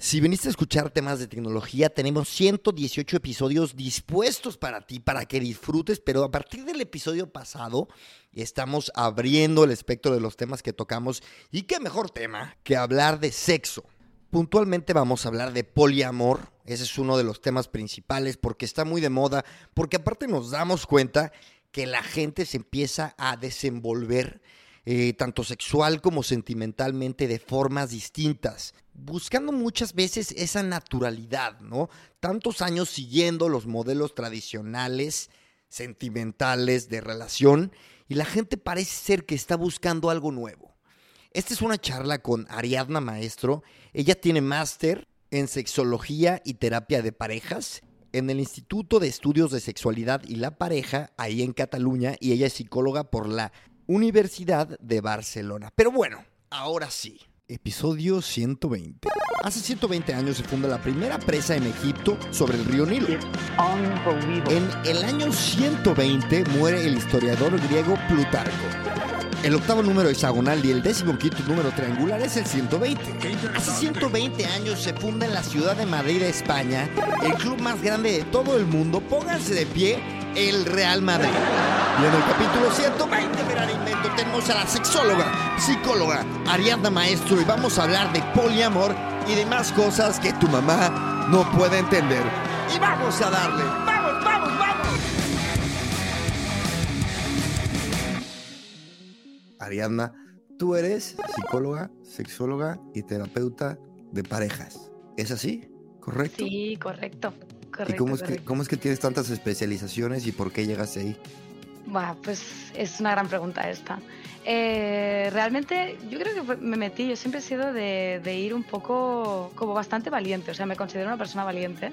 Si viniste a escuchar temas de tecnología, tenemos 118 episodios dispuestos para ti, para que disfrutes, pero a partir del episodio pasado estamos abriendo el espectro de los temas que tocamos y qué mejor tema que hablar de sexo. Puntualmente vamos a hablar de poliamor, ese es uno de los temas principales porque está muy de moda, porque aparte nos damos cuenta que la gente se empieza a desenvolver eh, tanto sexual como sentimentalmente de formas distintas, buscando muchas veces esa naturalidad, ¿no? Tantos años siguiendo los modelos tradicionales, sentimentales, de relación, y la gente parece ser que está buscando algo nuevo. Esta es una charla con Ariadna Maestro. Ella tiene máster en sexología y terapia de parejas en el Instituto de Estudios de Sexualidad y la Pareja, ahí en Cataluña, y ella es psicóloga por la Universidad de Barcelona. Pero bueno, ahora sí. Episodio 120. Hace 120 años se funda la primera presa en Egipto sobre el río Nilo. En el año 120 muere el historiador griego Plutarco. El octavo número hexagonal y el décimo quinto número triangular es el 120. Hace 120 años se funda en la ciudad de Madrid, España, el club más grande de todo el mundo. Pónganse de pie, el Real Madrid. Y en el capítulo 120, Gran Invento, tenemos a la sexóloga, psicóloga, Ariadna Maestro, y vamos a hablar de poliamor y demás cosas que tu mamá no puede entender. Y vamos a darle. ¡Vamos, vamos, vamos! Ariadna, tú eres psicóloga, sexóloga y terapeuta de parejas. ¿Es así? ¿Correcto? Sí, correcto. Correcto ¿Y cómo es, que, cómo es que tienes tantas especializaciones y por qué llegaste ahí? Buah, pues es una gran pregunta esta. Eh, realmente yo creo que me metí, yo siempre he sido de, de ir un poco como bastante valiente, o sea, me considero una persona valiente.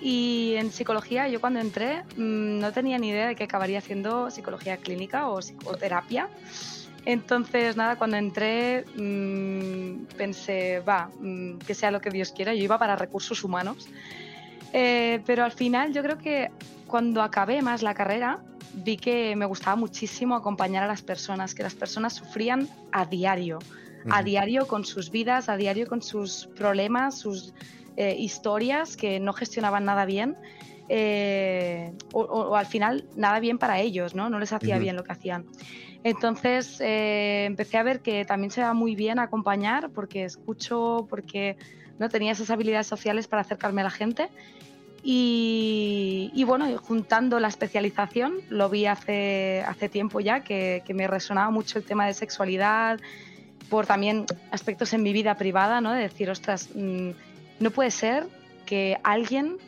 Y en psicología yo cuando entré mm, no tenía ni idea de que acabaría haciendo psicología clínica o psicoterapia. Entonces, nada, cuando entré mm, pensé, va, mm, que sea lo que Dios quiera, yo iba para recursos humanos. Eh, pero al final yo creo que cuando acabé más la carrera vi que me gustaba muchísimo acompañar a las personas, que las personas sufrían a diario, a Ujú. diario con sus vidas, a diario con sus problemas, sus eh, historias que no gestionaban nada bien. eh, o, o- o al final nada bien para ellos, ¿no? No les hacía Ujú. bien lo que hacían. Entonces eh, empecé a ver que también se da muy bien acompañar porque escucho, porque no tenía esas habilidades sociales para acercarme a la gente. Y, y bueno, juntando la especialización, lo vi hace, hace tiempo ya, que, que me resonaba mucho el tema de sexualidad, por también aspectos en mi vida privada, ¿no? De decir, ostras, mm, no puede ser que alguien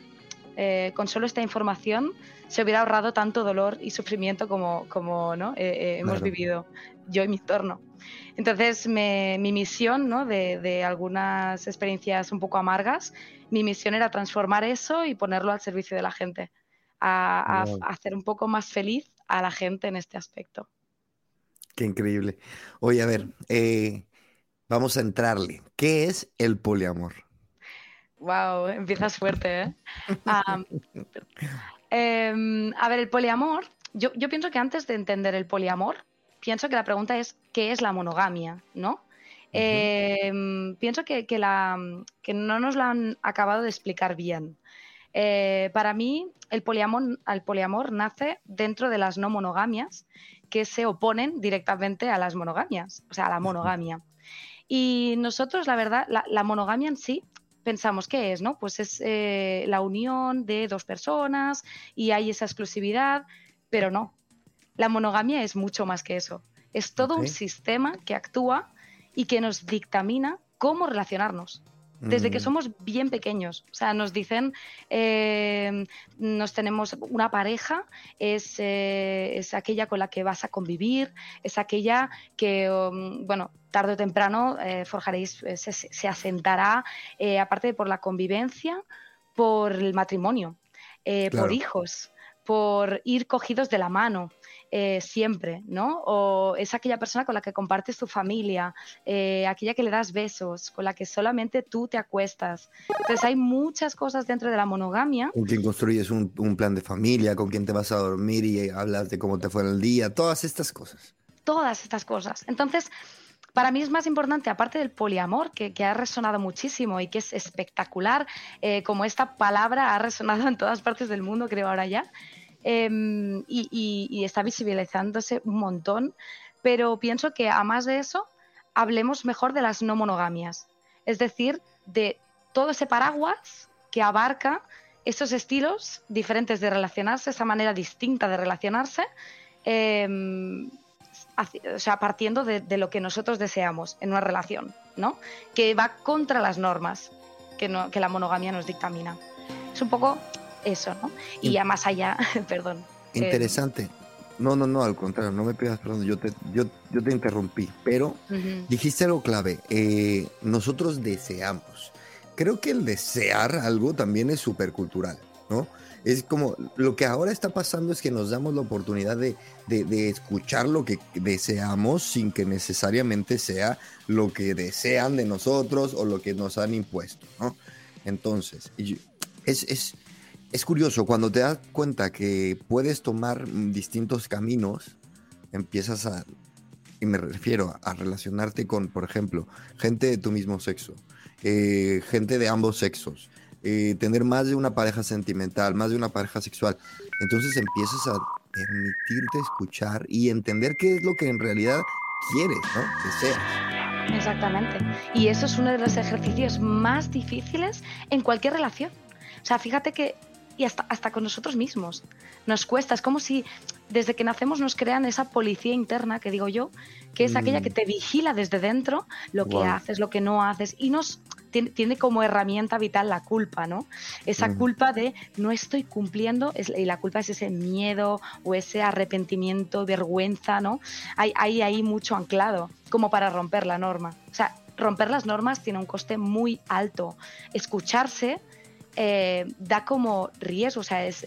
eh, con solo esta información se hubiera ahorrado tanto dolor y sufrimiento como, como ¿no? Eh, eh, hemos Claro. vivido yo y mi entorno. Entonces, me- mi misión ¿no? de, de algunas experiencias un poco amargas, mi misión era transformar eso y ponerlo al servicio de la gente, a, a- Wow. a hacer un poco más feliz a la gente en este aspecto. Qué increíble. Oye, a ver, eh, vamos a entrarle. ¿Qué es el poliamor? Wow, empiezas fuerte, ¿eh? Em, a ver, el poliamor, yo, yo pienso que antes de entender el poliamor, pienso que la pregunta es ¿qué es la monogamia? ¿No? Em, pienso que, que la, que no nos la han acabado de explicar bien. Eh, para mí, el poliamor, el poliamor nace dentro de las no monogamias que se oponen directamente a las monogamias, o sea, a la monogamia. Y nosotros, la verdad, la, la monogamia en sí, pensamos que es, ¿no? Pues es eh, la unión de dos personas y hay esa exclusividad, pero no. La monogamia es mucho más que eso. Es todo un sistema que actúa y que nos dictamina cómo relacionarnos. Desde que Mm, somos bien pequeños. O sea, nos dicen, eh, nos tenemos una pareja, es, eh, es aquella con la que vas a convivir, es aquella que, um, bueno, tarde o temprano eh, forjaréis, se, se asentará, aparte de por la convivencia, por el matrimonio, por hijos, por ir cogidos de la mano. Eh, siempre, ¿no? O es aquella persona con la que compartes tu familia, eh, aquella que le das besos, con la que solamente tú te acuestas. Entonces hay muchas cosas dentro de la monogamia. Con quien construyes un, un plan de familia, con quien te vas a dormir y hablas de cómo te fue el día, todas estas cosas. todas estas cosas. Entonces, para mí es más importante, aparte del poliamor, que, ha resonado muchísimo y que es espectacular, eh, como esta palabra ha resonado en todas partes del mundo, creo ahora ya, em, y, está visibilizándose un montón, pero pienso que a más de eso, hablemos mejor de las no monogamias, es decir, de todo ese paraguas que abarca estos estilos diferentes de relacionarse, esa manera distinta de relacionarse. Em, o sea, partiendo de, lo que nosotros deseamos en una relación, ¿no? Que va contra las normas que, la monogamia nos dictamina. Es un poco eso, ¿no? Y ya más allá, perdón. Interesante. no, no, no, al contrario, no me pidas perdón, yo te, yo, yo te interrumpí, pero dijiste algo clave, eh, nosotros deseamos. Creo que el desear algo también es súper cultural, ¿no? es como lo que ahora está pasando es que nos damos la oportunidad de, escuchar lo que deseamos sin que necesariamente sea lo que desean de nosotros o lo que nos han impuesto, ¿no? Entonces, es, es curioso, cuando te das cuenta que puedes tomar distintos caminos, empiezas a, y me refiero a relacionarte con, por ejemplo, gente de tu mismo sexo, eh, gente de ambos sexos, eh, tener más de una pareja sentimental, más de una pareja sexual. Entonces empiezas a permitirte escuchar y entender qué es lo que en realidad quieres, ¿no? Deseas. Exactamente. Y eso es uno de los ejercicios más difíciles en cualquier relación. O sea, fíjate que y hasta, hasta con nosotros mismos. Nos cuesta, es como si desde que nacemos nos crean esa policía interna, que digo yo, que es aquella que mm. te vigila desde dentro lo que haces, lo que no haces, y nos tiene, como herramienta vital la culpa, ¿no? Esa culpa de no estoy cumpliendo, y la culpa es ese miedo o ese arrepentimiento, vergüenza, ¿no? Hay, hay ahí mucho anclado, como para romper la norma. O sea, romper las normas tiene un coste muy alto. Escucharse eh, da como riesgo, o sea, es,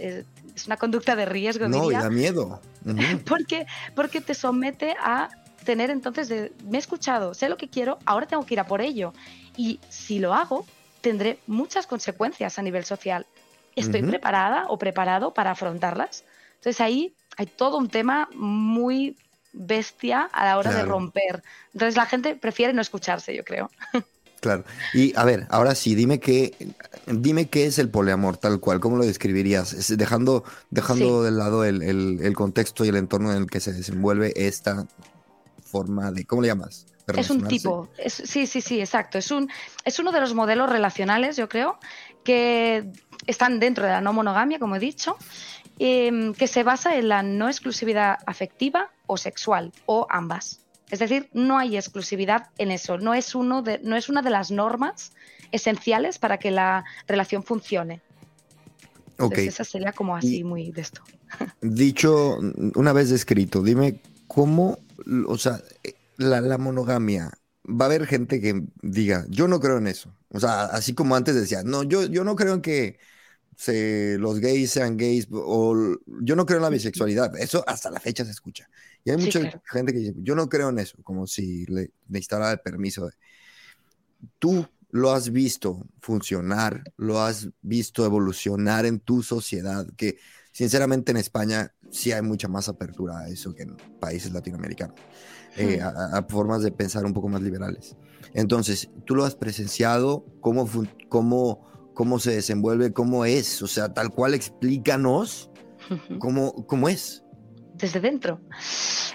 una conducta de riesgo. No, y da miedo. porque, porque te somete a tener entonces de, me he escuchado, sé lo que quiero, ahora tengo que ir a por ello. Y si lo hago, tendré muchas consecuencias a nivel social. ¿Estoy preparada o preparado para afrontarlas? Entonces ahí hay todo un tema muy bestia a la hora de romper. Entonces la gente prefiere no escucharse, yo creo. Claro. Y a ver, ahora sí, dime qué, dime qué es el poliamor, tal cual, ¿cómo lo describirías? dejando dejando de lado el, contexto y el entorno en el que se desenvuelve esta forma de, ¿cómo le llamas? Es un tipo, sí, sí, sí, exacto. Es, un, es uno de los modelos relacionales, yo creo, que están dentro de la no monogamia, como he dicho, em, que se basa en la no exclusividad afectiva o sexual, o ambas. Es decir, no hay exclusividad en eso, no es, uno de, no es una de las normas esenciales para que la relación funcione. Entonces, Esa sería como así muy de esto. Dicho, una vez descrito, dime cómo, o sea, la, monogamia, va a haber gente que diga, yo no creo en eso. O sea, así como antes decía, no, yo, yo no creo en que se, los gays sean gays, o yo no creo en la bisexualidad. Eso hasta la fecha se escucha. Y hay mucha gente que dice, yo no creo en eso, como si le necesitara el permiso. Tú lo has visto funcionar, lo has visto evolucionar en tu sociedad, que sinceramente en España sí hay mucha más apertura a eso que en países latinoamericanos, eh, a, formas de pensar un poco más liberales. Entonces, tú lo has presenciado, cómo, cómo, cómo se desenvuelve, cómo es, o sea, tal cual explícanos cómo, cómo es desde dentro?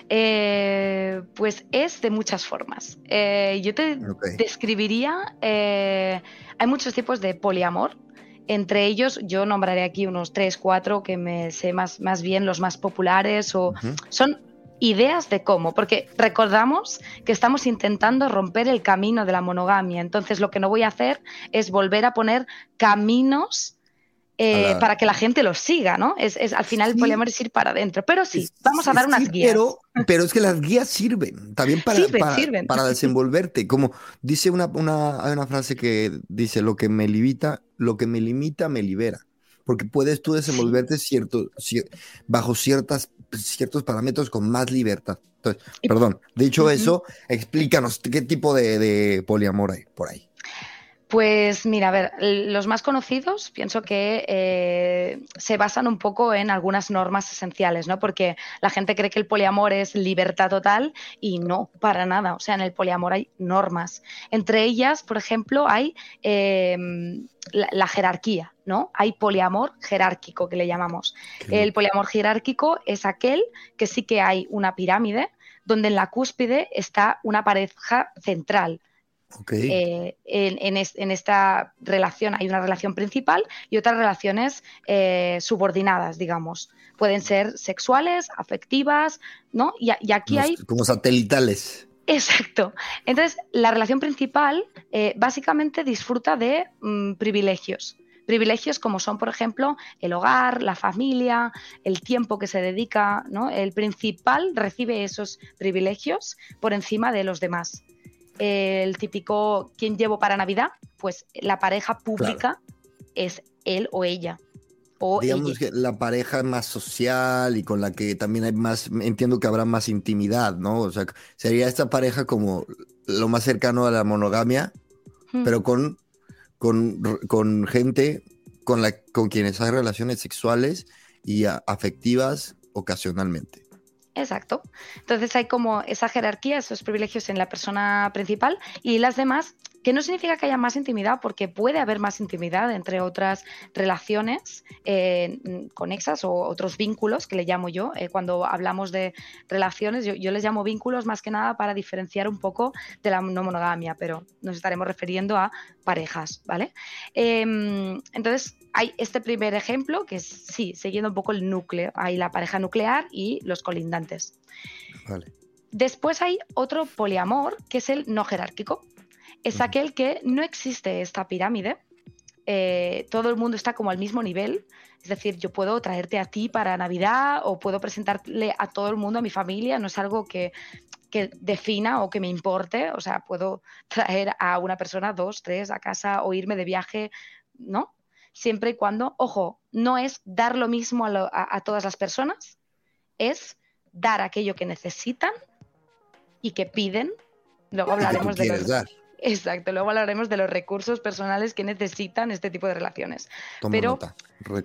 Eh, pues es de muchas formas. Eh, yo te describiría, eh, hay muchos tipos de poliamor. Entre ellos, yo nombraré aquí unos tres, cuatro que me sé más, más bien los más populares o son ideas de cómo, porque recordamos que estamos intentando romper el camino de la monogamia. Entonces, lo que no voy a hacer es volver a poner caminos eh, para que la gente lo siga, ¿no? Es, al final el poliamor es ir para adentro. Pero sí, vamos a dar unas guías. Pero, pero, es que las guías sirven también para, para, desenvolverte. Como dice una, una, hay una frase que dice, lo que me limita, lo que me limita me libera. Porque puedes tú desenvolverte cierto, bajo ciertas, ciertos parámetros con más libertad. Entonces, perdón, dicho eso, explícanos qué tipo de, de poliamor hay por ahí. Pues mira, a ver, los más conocidos pienso que eh, se basan un poco en algunas normas esenciales, ¿no? Porque la gente cree que el poliamor es libertad total y no, para nada. O sea, en el poliamor hay normas. Entre ellas, por ejemplo, hay em, la, jerarquía, ¿no? Hay poliamor jerárquico, que le llamamos. El poliamor jerárquico es aquel que sí que hay una pirámide donde en la cúspide está una pareja central eh, en, esta relación hay una relación principal y otras relaciones eh, subordinadas, digamos. Pueden ser sexuales, afectivas, ¿no? Y, aquí hay... Como satelitales. Exacto. Entonces, la relación principal eh, básicamente disfruta de mm, privilegios. Privilegios como son, por ejemplo, el hogar, la familia, el tiempo que se dedica, ¿no? El principal recibe esos privilegios por encima de los demás el típico ¿quién llevo para Navidad? Pues la pareja pública es él o ella. O Digamos que la pareja más social y con la que también hay más, entiendo que habrá más intimidad, ¿no? O sea, sería esta pareja como lo más cercano a la monogamia, hmm. pero con, con, con, gente con, la, con quienes hay relaciones sexuales y afectivas ocasionalmente. Exacto. Entonces hay como esa jerarquía, esos privilegios en la persona principal y las demás que no significa que haya más intimidad, porque puede haber más intimidad entre otras relaciones eh, conexas o otros vínculos, que le llamo yo. Eh, cuando hablamos de relaciones, yo, les llamo vínculos más que nada para diferenciar un poco de la no monogamia, pero nos estaremos refiriendo a parejas, ¿vale? Em, entonces, hay este primer ejemplo, que es, sí, siguiendo un poco el núcleo, hay la pareja nuclear y los colindantes. Después hay otro poliamor, que es el no jerárquico es aquel que no existe esta pirámide, eh, todo el mundo está como al mismo nivel, es decir, yo puedo traerte a ti para Navidad o puedo presentarle a todo el mundo, a mi familia, no es algo que, defina o que me importe, o sea, puedo traer a una persona, dos, tres a casa o irme de viaje, ¿no? Siempre y cuando, ojo, no es dar lo mismo a todas las personas, es dar aquello que necesitan y que piden. Luego hablaremos de los... Exacto, luego hablaremos de los recursos personales que necesitan este tipo de relaciones. Toma pero, nota.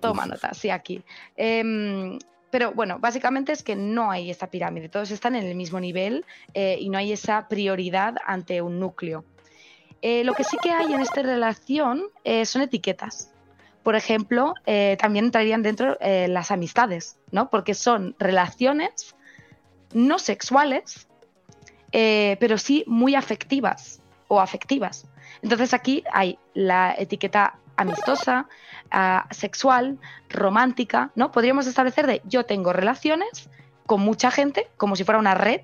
Toma nota, sí, aquí. Em, pero bueno, básicamente es que no hay esta pirámide, todos están en el mismo nivel eh, y no hay esa prioridad ante un núcleo. Eh, lo que sí que hay en esta relación eh, son etiquetas. Por ejemplo, también entrarían dentro las amistades, ¿no? Porque son relaciones no sexuales, pero sí muy afectivas o afectivas. Entonces aquí hay la etiqueta amistosa, ah, sexual, romántica, ¿no? Podríamos establecer de yo tengo relaciones con mucha gente, como si fuera una red,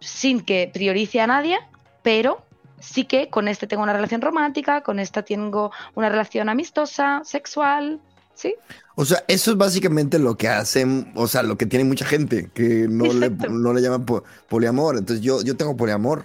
sin que priorice a nadie, pero sí que con este tengo una relación romántica, con esta tengo una relación amistosa, sexual, ¿sí? O sea, eso es básicamente lo que hacen, o sea, lo que tiene mucha gente, que no, le, no le, llaman poliamor. Entonces yo, yo tengo poliamor,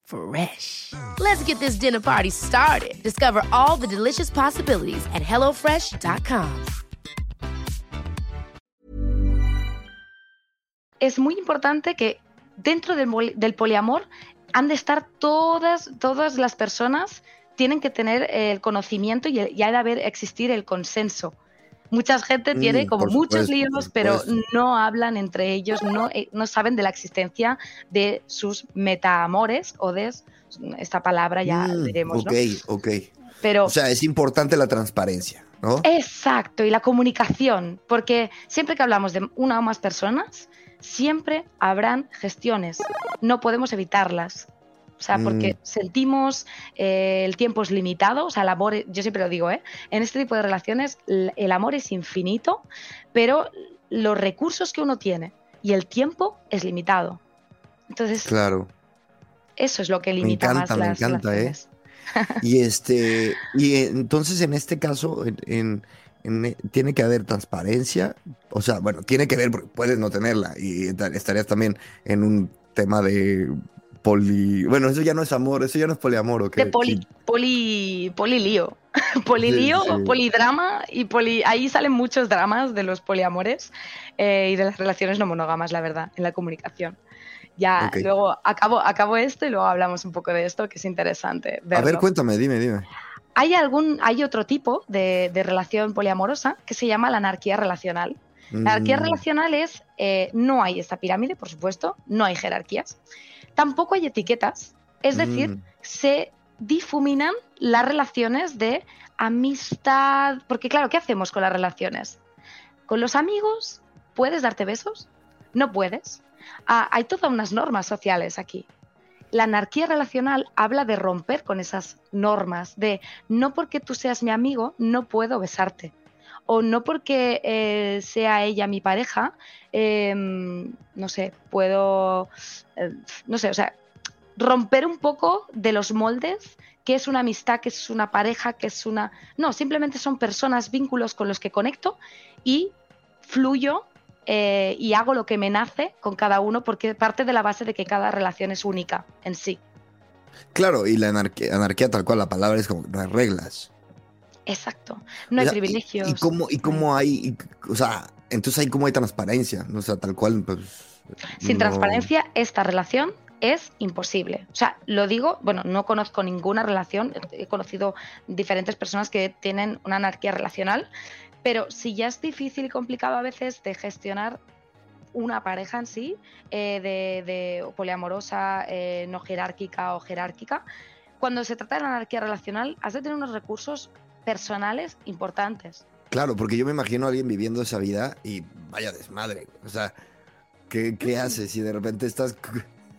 Fresh. Let's get this dinner party started. Discover all the delicious possibilities at HelloFresh.com. Es muy importante que dentro del, del, poliamor han de estar todas, todas las personas, tienen que tener el conocimiento y, ha de haber existir el consenso mucha gente tiene mm, como muchos líos, pero no hablan entre ellos, no, eh, no saben de la existencia de sus metaamores o de esta palabra ya mm, diremos. Ok, ok. Pero, o sea, es importante la transparencia, ¿no? Exacto, y la comunicación, porque siempre que hablamos de una o más personas, siempre habrán gestiones, no podemos evitarlas. O sea, porque mm. sentimos eh, el tiempo es limitado, o sea, el amor, yo siempre lo digo, ¿eh? En este tipo de relaciones el amor es infinito, pero los recursos que uno tiene y el tiempo es limitado. Entonces, claro. Eso es lo que limita me encanta, más me encanta, ¿eh? y este, y entonces en este caso, en, tiene que haber transparencia. O sea, bueno, tiene que haber, puedes no tenerla y estarías también en un tema de poli. Bueno, eso ya no es amor, eso ya no es poliamor, ¿o qué? De poli, poli, polilío. polilío, polidrama y poli. Ahí salen muchos dramas de los poliamores eh, y de las relaciones no monógamas, la verdad, en la comunicación. Ya, luego acabo, acabo esto y luego hablamos un poco de esto, que es interesante. A ver, cuéntame, dime, dime. Hay, algún, hay otro tipo de, relación poliamorosa que se llama la anarquía relacional. La anarquía mm. relacional es, eh, no hay esta pirámide, por supuesto, no hay jerarquías, tampoco hay etiquetas, es decir, mm. se difuminan las relaciones de amistad, porque claro, ¿qué hacemos con las relaciones? Con los amigos, ¿puedes darte besos? No puedes. Ah, hay todas unas normas sociales aquí. La anarquía relacional habla de romper con esas normas, de no porque tú seas mi amigo, no puedo besarte. O no porque eh, sea ella mi pareja, em, no sé, puedo, eh, no sé, o sea, romper un poco de los moldes que es una amistad, que es una pareja, que es una... No, simplemente son personas, vínculos con los que conecto y fluyo eh, y hago lo que me nace con cada uno porque parte de la base de que cada relación es única en sí. Claro, y la anarquía, tal cual, la palabra es como, hay reglas. Exacto, no hay privilegios. Y, cómo, y cómo hay, o sea, entonces hay cómo hay transparencia, o sea, tal cual, pues... Sin transparencia, esta relación es imposible. O sea, lo digo, bueno, no conozco ninguna relación, he conocido diferentes personas que tienen una anarquía relacional, pero si ya es difícil y complicado a veces de gestionar una pareja en sí, eh, de, poliamorosa, eh, no jerárquica o jerárquica, cuando se trata de la anarquía relacional, has de tener unos recursos personales importantes. Claro, porque yo me imagino a alguien viviendo esa vida y vaya desmadre. O sea, ¿qué, qué haces si de repente estás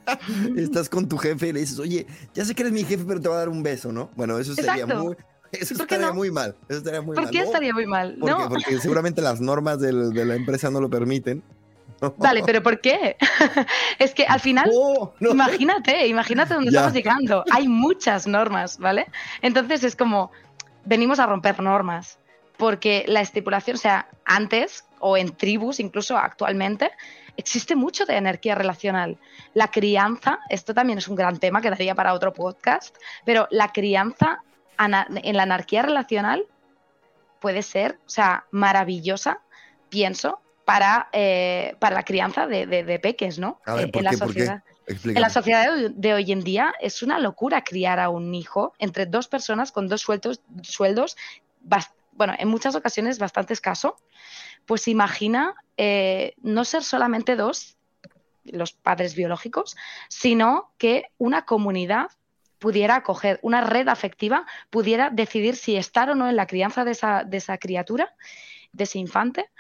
estás con tu jefe y le dices, oye, ya sé que eres mi jefe, pero te va a dar un beso, ¿no? Bueno, eso sería muy, eso estaría muy mal. Eso estaría muy ¿Por qué estaría muy mal? Porque, porque seguramente las normas de la empresa no lo permiten. Vale, pero ¿por qué? es que al final, imagínate, imagínate dónde estamos llegando. Hay muchas normas, ¿vale? Entonces es como, venimos a romper normas, porque la estipulación, o sea, antes o en tribus, incluso actualmente, existe mucho de energía relacional. La crianza, esto también es un gran tema que daría para otro podcast, pero la crianza en la anarquía relacional puede ser, o sea, maravillosa, pienso, para, eh, para la crianza de, peques, ¿no? Eh, en, la sociedad. En la sociedad de hoy en día es una locura criar a un hijo entre dos personas con dos sueldos, sueldos bueno, en muchas ocasiones bastante escaso. Pues imagina eh, no ser solamente dos, los padres biológicos, sino que una comunidad pudiera acoger, una red afectiva pudiera decidir si estar o no en la crianza de esa, de esa criatura, de ese infante,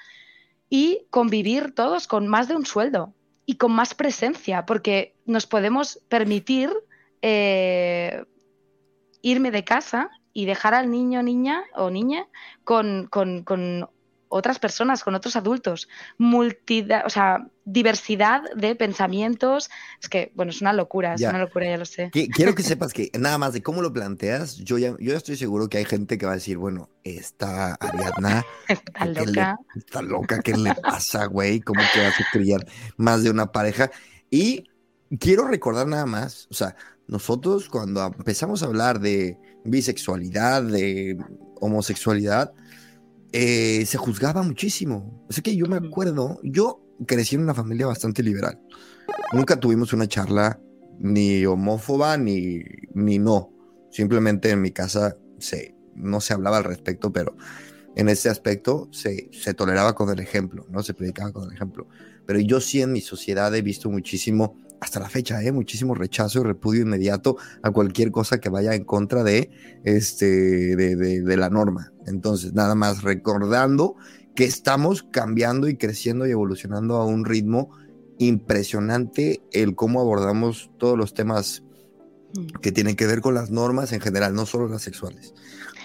y convivir todos con más de un sueldo y con más presencia, porque nos podemos permitir eh, irme de casa y dejar al niño, niña o niña con, con, con otras personas, con otros adultos, multida, o sea, diversidad de pensamientos. Es que, bueno, es una locura, es una locura, ya lo sé. Quiero que sepas que nada más de cómo lo planteas, yo ya, yo estoy seguro que hay gente que va a decir, bueno, esta Ariadna está loca. está loca, ¿qué le pasa, güey? ¿Cómo que vas a criar más de una pareja? Y quiero recordar nada más, o sea, nosotros cuando empezamos a hablar de bisexualidad, de homosexualidad, eh, se juzgaba muchísimo. O sea que yo me acuerdo, yo crecí en una familia bastante liberal. Nunca tuvimos una charla ni homófoba ni, ni no. Simplemente en mi casa se, no se hablaba al respecto, pero en ese aspecto se, se toleraba con el ejemplo, ¿no? Se predicaba con el ejemplo. Pero yo sí en mi sociedad he visto muchísimo hasta la fecha, ¿eh? muchísimo rechazo y repudio inmediato a cualquier cosa que vaya en contra de, este, de, la norma. Entonces, nada más recordando que estamos cambiando y creciendo y evolucionando a un ritmo impresionante el cómo abordamos todos los temas mm. que tienen que ver con las normas en general, no solo las sexuales.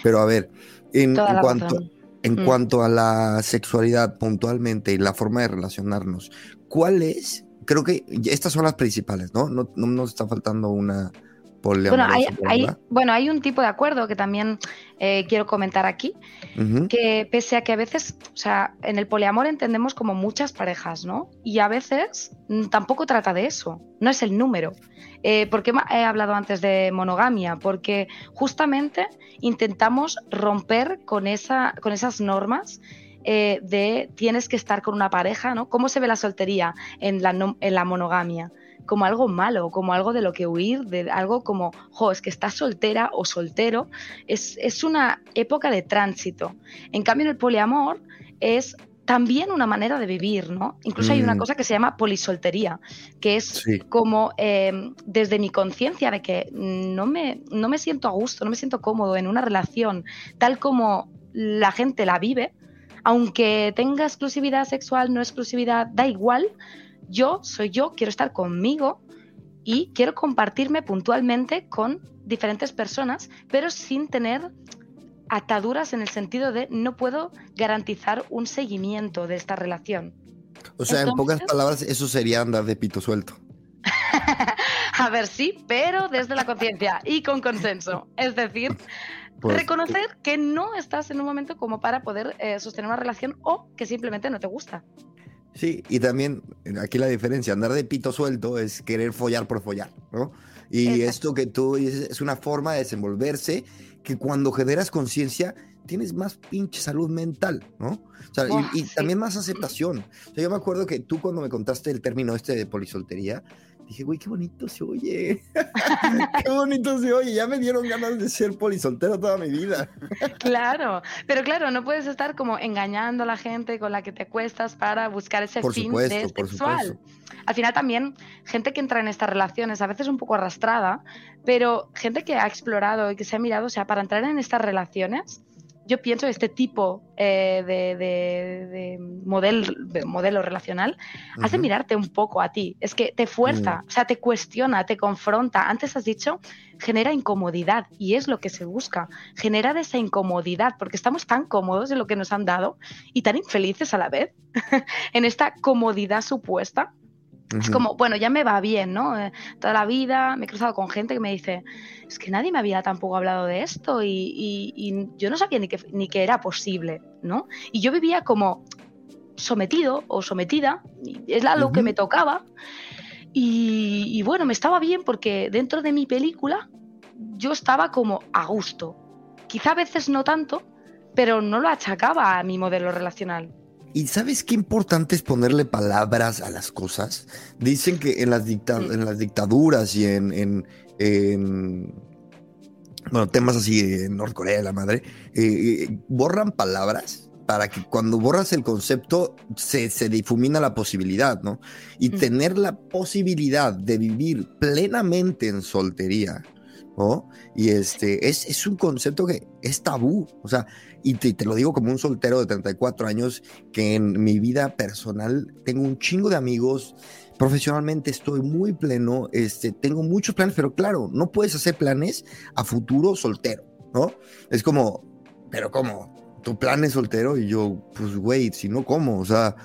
Pero a ver, en, cuanto, en mm. cuanto a la sexualidad puntualmente y la forma de relacionarnos, ¿cuál es creo que estas son las principales, ¿no? No, no nos está faltando una Bueno hay, bueno, hay un tipo de acuerdo que también eh, quiero comentar aquí, que pese a que a veces, o sea, en el poliamor entendemos como muchas parejas, ¿no? Y a veces mm, tampoco trata de eso, no es el número. Eh, ¿Por qué he hablado antes de monogamia? Porque justamente intentamos romper con, esa, con esas normas eh, de tienes que estar con una pareja, ¿no? ¿Cómo se ve la soltería en la, en la monogamia? como algo malo, como algo de lo que huir, de algo como, jo, es que estás soltera o soltero, es, es una época de tránsito. En cambio, en el poliamor es también una manera de vivir, ¿no? Incluso hay una mm. cosa que se llama polisoltería, que es como eh, desde mi conciencia de que no me, no me siento a gusto, no me siento cómodo en una relación tal como la gente la vive, aunque tenga exclusividad sexual, no exclusividad, da igual, yo soy yo, quiero estar conmigo y quiero compartirme puntualmente con diferentes personas, pero sin tener ataduras en el sentido de no puedo garantizar un seguimiento de esta relación. O sea, en pocas palabras, eso sería andar de pito suelto. A ver, sí, pero desde la conciencia y con consenso. Es decir, pues, reconocer que no estás en un momento como para poder eh, sostener una relación o que simplemente no te gusta. Sí, y también aquí la diferencia, andar de pito suelto es querer follar por follar, ¿no? Y esto que tú dices es una forma de desenvolverse que cuando generas conciencia tienes más pinche salud mental, ¿no? O sea, y, también más aceptación. O sea, yo me acuerdo que tú cuando me contaste el término este de polisoltería, dije, güey, qué bonito se oye. qué bonito se oye. Ya me dieron ganas de ser polisoltero toda mi vida. claro, pero claro, no puedes estar como engañando a la gente con la que te acuestas para buscar ese fin de sexual. Al final también gente que entra en estas relaciones, a veces un poco arrastrada, pero gente que ha explorado y que se ha mirado, o sea, para entrar en estas relaciones, yo pienso este tipo eh, de, modelo relacional hace mirarte un poco a ti. Es que te fuerza, mm. o sea, te cuestiona, te confronta. Antes has dicho, genera incomodidad y es lo que se busca, generar esa incomodidad, porque estamos tan cómodos en lo que nos han dado y tan infelices a la vez en esta comodidad supuesta es como, bueno, ya me va bien, ¿no? Eh, toda la vida me he cruzado con gente que me dice, es que nadie me había tampoco hablado de esto y, yo no sabía ni que, ni que era posible, ¿no? Y yo vivía como sometido o sometida, es lo que me tocaba. Y, bueno, me estaba bien porque dentro de mi película yo estaba como a gusto. Quizá a veces no tanto, pero no lo achacaba a mi modelo relacional. ¿Y sabes qué importante es ponerle palabras a las cosas? Dicen que en las, en las dictaduras y en, bueno, temas así en Norcorea, la madre, eh, eh, borran palabras para que cuando borras el concepto se, se difumina la posibilidad, ¿no? Y tener la posibilidad de vivir plenamente en soltería, ¿no? Y este, es, es un concepto que es tabú, o sea, y te, lo digo como un soltero de 34 años, que en mi vida personal tengo un chingo de amigos, profesionalmente estoy muy pleno, este, tengo muchos planes, pero claro, no puedes hacer planes a futuro soltero, ¿no? Es como, pero ¿cómo? ¿Tu plan es soltero? Y yo, pues, güey, si no, ¿cómo? O sea,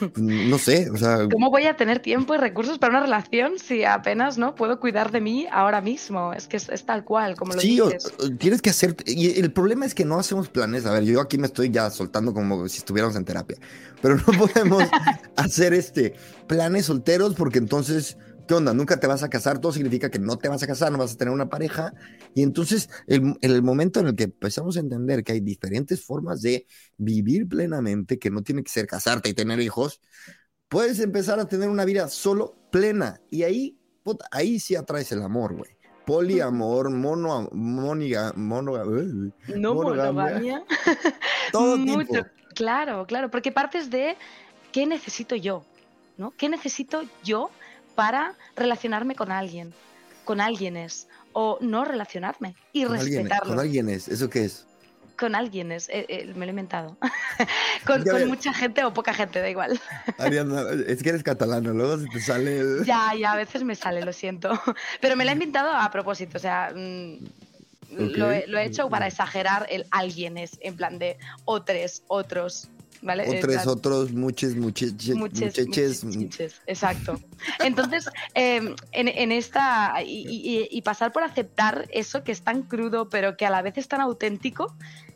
no sé, o sea... ¿Cómo voy a tener tiempo y recursos para una relación si apenas no puedo cuidar de mí ahora mismo? Es que es, tal cual, como lo sí, dices. tienes que hacer... Y el problema es que no hacemos planes. A ver, yo aquí me estoy ya soltando como si estuviéramos en terapia. Pero no podemos hacer este planes solteros porque entonces ¿qué onda? Nunca te vas a casar, todo significa que no te vas a casar, no vas a tener una pareja. Y entonces, el, el momento en el que empezamos a entender que hay diferentes formas de vivir plenamente, que no tiene que ser casarte y tener hijos, puedes empezar a tener una vida solo plena. Y ahí, ahí sí atraes el amor, güey. Poliamor, mono, moniga, mono, no monogamia. Todo Mucho. Claro, claro, porque partes de qué necesito yo, ¿no? ¿Qué necesito yo para relacionarme con alguien, con alguienes, o no relacionarme y con respetarlo. con alguienes, ¿eso qué es? Con alguienes, eh, eh, me lo he inventado. con, mucha gente o poca gente, da igual. Ariana, es que eres catalano, luego se te sale. Ya, ya, a veces me sale, lo siento. Pero me lo he inventado a propósito, o sea. Mm, lo, he, hecho para exagerar el alguienes, en plan de otros, otros, ¿vale? O Eh, otros, muchos, muches, Exacto. Entonces, eh, en, en esta. Y, y- y pasar por aceptar eso que es tan crudo, pero que a la vez es tan auténtico,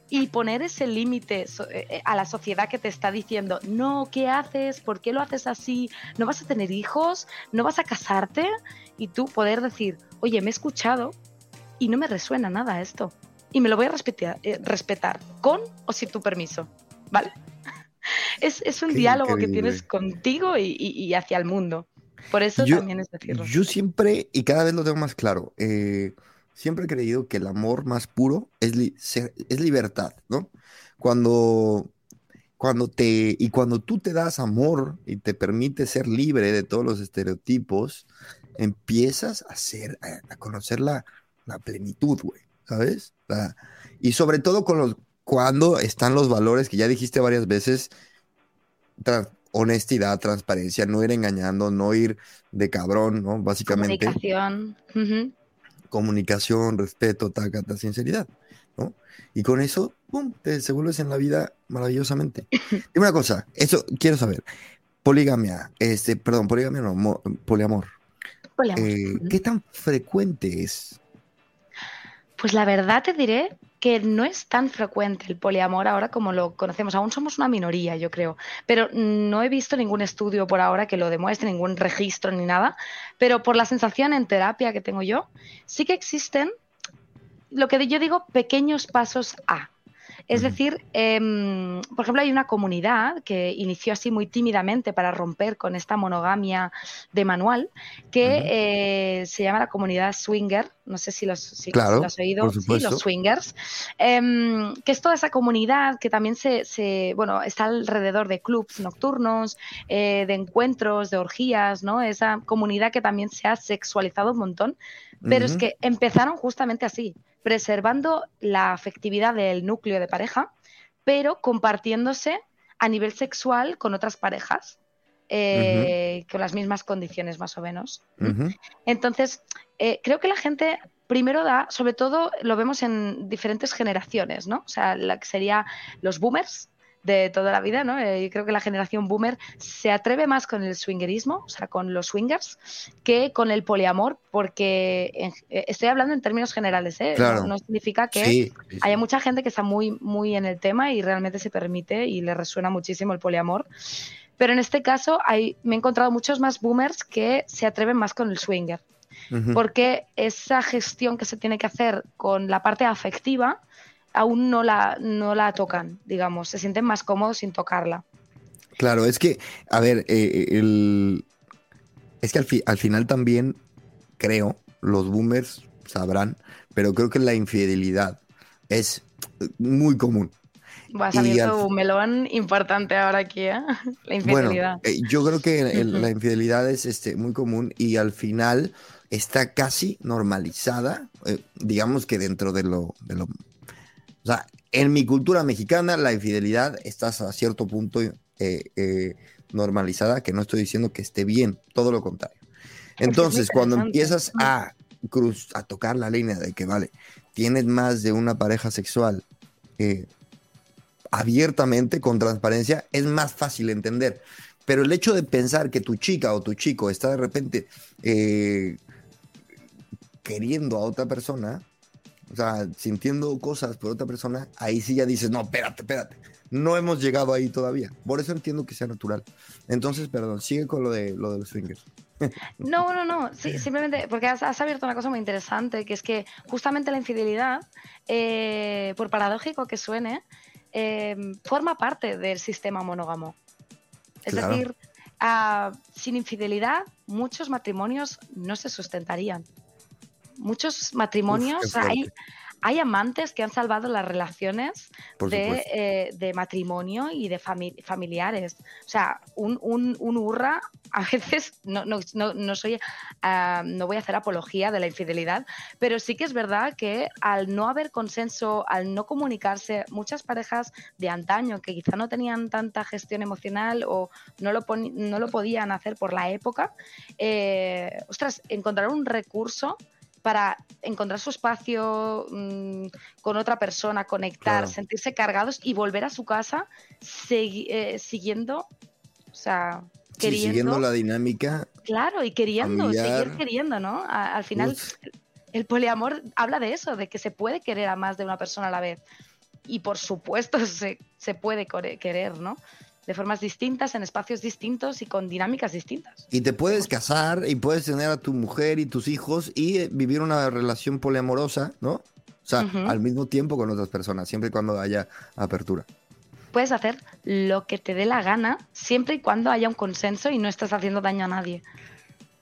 y poner ese límite eh, eh, a la sociedad que te está diciendo: No, ¿qué haces? ¿Por qué lo haces así? ¿No vas a tener hijos? ¿No vas a casarte? Y tú poder decir: Oye, me he escuchado y no me resuena nada esto. Y me lo voy a respetar, eh, respetar con o sin tu permiso. ¿Vale? Es, es un Qué diálogo que tienes contigo y, y- y hacia el mundo. Por eso Yo- también es decirlo. Yo siempre, y cada vez lo tengo más claro, eh, siempre he creído que el amor más puro es, li- es libertad, ¿no? Cuando, cuando te, y cuando tú te das amor y te permite ser libre de todos los estereotipos, empiezas a ser, a, a conocer la, la plenitud, güey, ¿sabes? La- y sobre todo con los, cuando están los valores que ya dijiste varias veces, honestidad, transparencia, no ir engañando, no ir de cabrón, ¿no? Básicamente Comunicación. comunicación, respeto, tacata, sinceridad, ¿no? Y con eso, ¡pum!, te desenvuelves en la vida maravillosamente. Dime una cosa, eso quiero saber. Poligamia, este, perdón, poligamia no, mo- poliamor. Poliamor. Eh. ¿Qué tan frecuente es? Pues la verdad te diré que no es tan frecuente el poliamor ahora como lo conocemos. Aún somos una minoría, yo creo. Pero no he visto ningún estudio por ahora que lo demuestre, ningún registro ni nada. Pero por la sensación en terapia que tengo yo, sí que existen lo que yo digo pequeños pasos a. Es decir, em, por ejemplo, hay una comunidad que inició así muy tímidamente para romper con esta monogamia de manual, que eh, se llama la comunidad swinger. No sé si los, si- si Claro, lo has oído, sí, los swingers, em, que es toda esa comunidad que también se, se- bueno, está alrededor de clubs nocturnos, eh, de encuentros, de orgías, ¿no? Esa comunidad que también se ha sexualizado un montón, pero es que empezaron justamente así, preservando la afectividad del núcleo de pareja, pero compartiéndose a nivel sexual con otras parejas, eh, con las mismas condiciones más o menos. Entonces, eh, creo que la gente primero da, sobre todo lo vemos en diferentes generaciones, ¿no? O sea, la que sería los boomers de toda la vida, ¿no? Eh, yo creo que la generación boomer se atreve más con el swingerismo, o sea, con los swingers, que con el poliamor, porque en- eh, estoy hablando en términos generales, ¿eh? Claro. No, no significa que Sí, sí, sí. haya mucha gente que está muy, muy en el tema y realmente se permite y le resuena muchísimo el poliamor. Pero en este caso hay, me he encontrado muchos más boomers que se atreven más con el swinger, porque esa gestión que se tiene que hacer con la parte afectiva aún no la, no la tocan, digamos, se sienten más cómodos sin tocarla. Claro, es que, a ver, eh, el, es que al, fi- al final también creo, los boomers sabrán, pero creo que la infidelidad es muy común. Vas al- un melón importante ahora aquí, ¿eh? La Bueno, infidelidad. eh, yo creo que el- la infidelidad es este, muy común y al final está casi normalizada, eh, digamos que dentro de lo, de lo... O sea, en mi cultura mexicana la infidelidad está a cierto punto eh, eh, normalizada, que no estoy diciendo que esté bien, todo lo contrario. Entonces, cuando empiezas a, cruz, a tocar la línea de que, vale, tienes más de una pareja sexual eh, abiertamente, con transparencia, es más fácil entender. Pero el hecho de pensar que tu chica o tu chico está de repente queriendo a otra persona, o sea, sintiendo cosas por otra persona, ahí sí ya dices, no, espérate, espérate. No hemos llegado ahí todavía. Por eso entiendo que sea natural. Entonces, perdón, sigue con lo de, lo de los swingers. No, no, no, sí, simplemente porque has, has abierto una cosa muy interesante, que es que justamente la infidelidad, eh, por paradójico que suene, eh, forma parte del sistema monógamo. Es Claro. decir, ah, sin infidelidad muchos matrimonios no se sustentarían. Muchos matrimonios, sea, hay, hay amantes que han salvado las relaciones de, eh, de matrimonio y de fami- familiares. O sea, un, un, un hurra, a veces, no, no, no, no soy, ah, no voy a hacer apología de la infidelidad, pero sí que es verdad que al no haber consenso, al no comunicarse, muchas parejas de antaño que quizá no tenían tanta gestión emocional o no lo, no lo podían hacer por la época, eh, ostras, encontrar un recurso para encontrar su espacio mm, con otra persona, conectar, sentirse cargados y volver a su casa eh, siguiendo, o sea, queriendo. siguiendo la dinámica. Claro, y queriendo, seguir queriendo, ¿no? al final, el poliamor habla de eso, de que se puede querer a más de una persona a la vez. Y por supuesto se, se puede querer, ¿no? De formas distintas, en espacios distintos y con dinámicas distintas. Y te puedes casar y puedes tener a tu mujer y tus hijos y eh, vivir una relación poliamorosa, ¿no? O sea, al mismo tiempo con otras personas, siempre y cuando haya apertura. Puedes hacer lo que te dé la gana, siempre y cuando haya un consenso y no estás haciendo daño a nadie.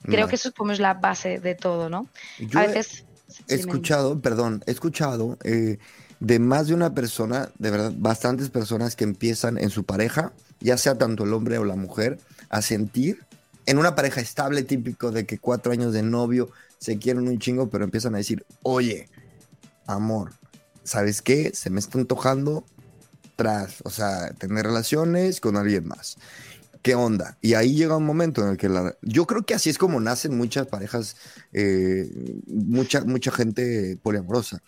Creo que eso es como es la base de todo, ¿no? a veces... He, escuchado, perdón, he escuchado eh, de más de una persona, de verdad, bastantes personas que empiezan en su pareja ya sea tanto el hombre o la mujer, a sentir en una pareja estable típico de que cuatro años de novio se quieren un chingo, pero empiezan a decir, oye, amor, ¿sabes qué? Se me está antojando tras, o sea, tener relaciones con alguien más. ¿Qué onda? Y ahí llega un momento en el que la... Yo creo que así es como nacen muchas parejas, eh, mucha, mucha gente poliamorosa.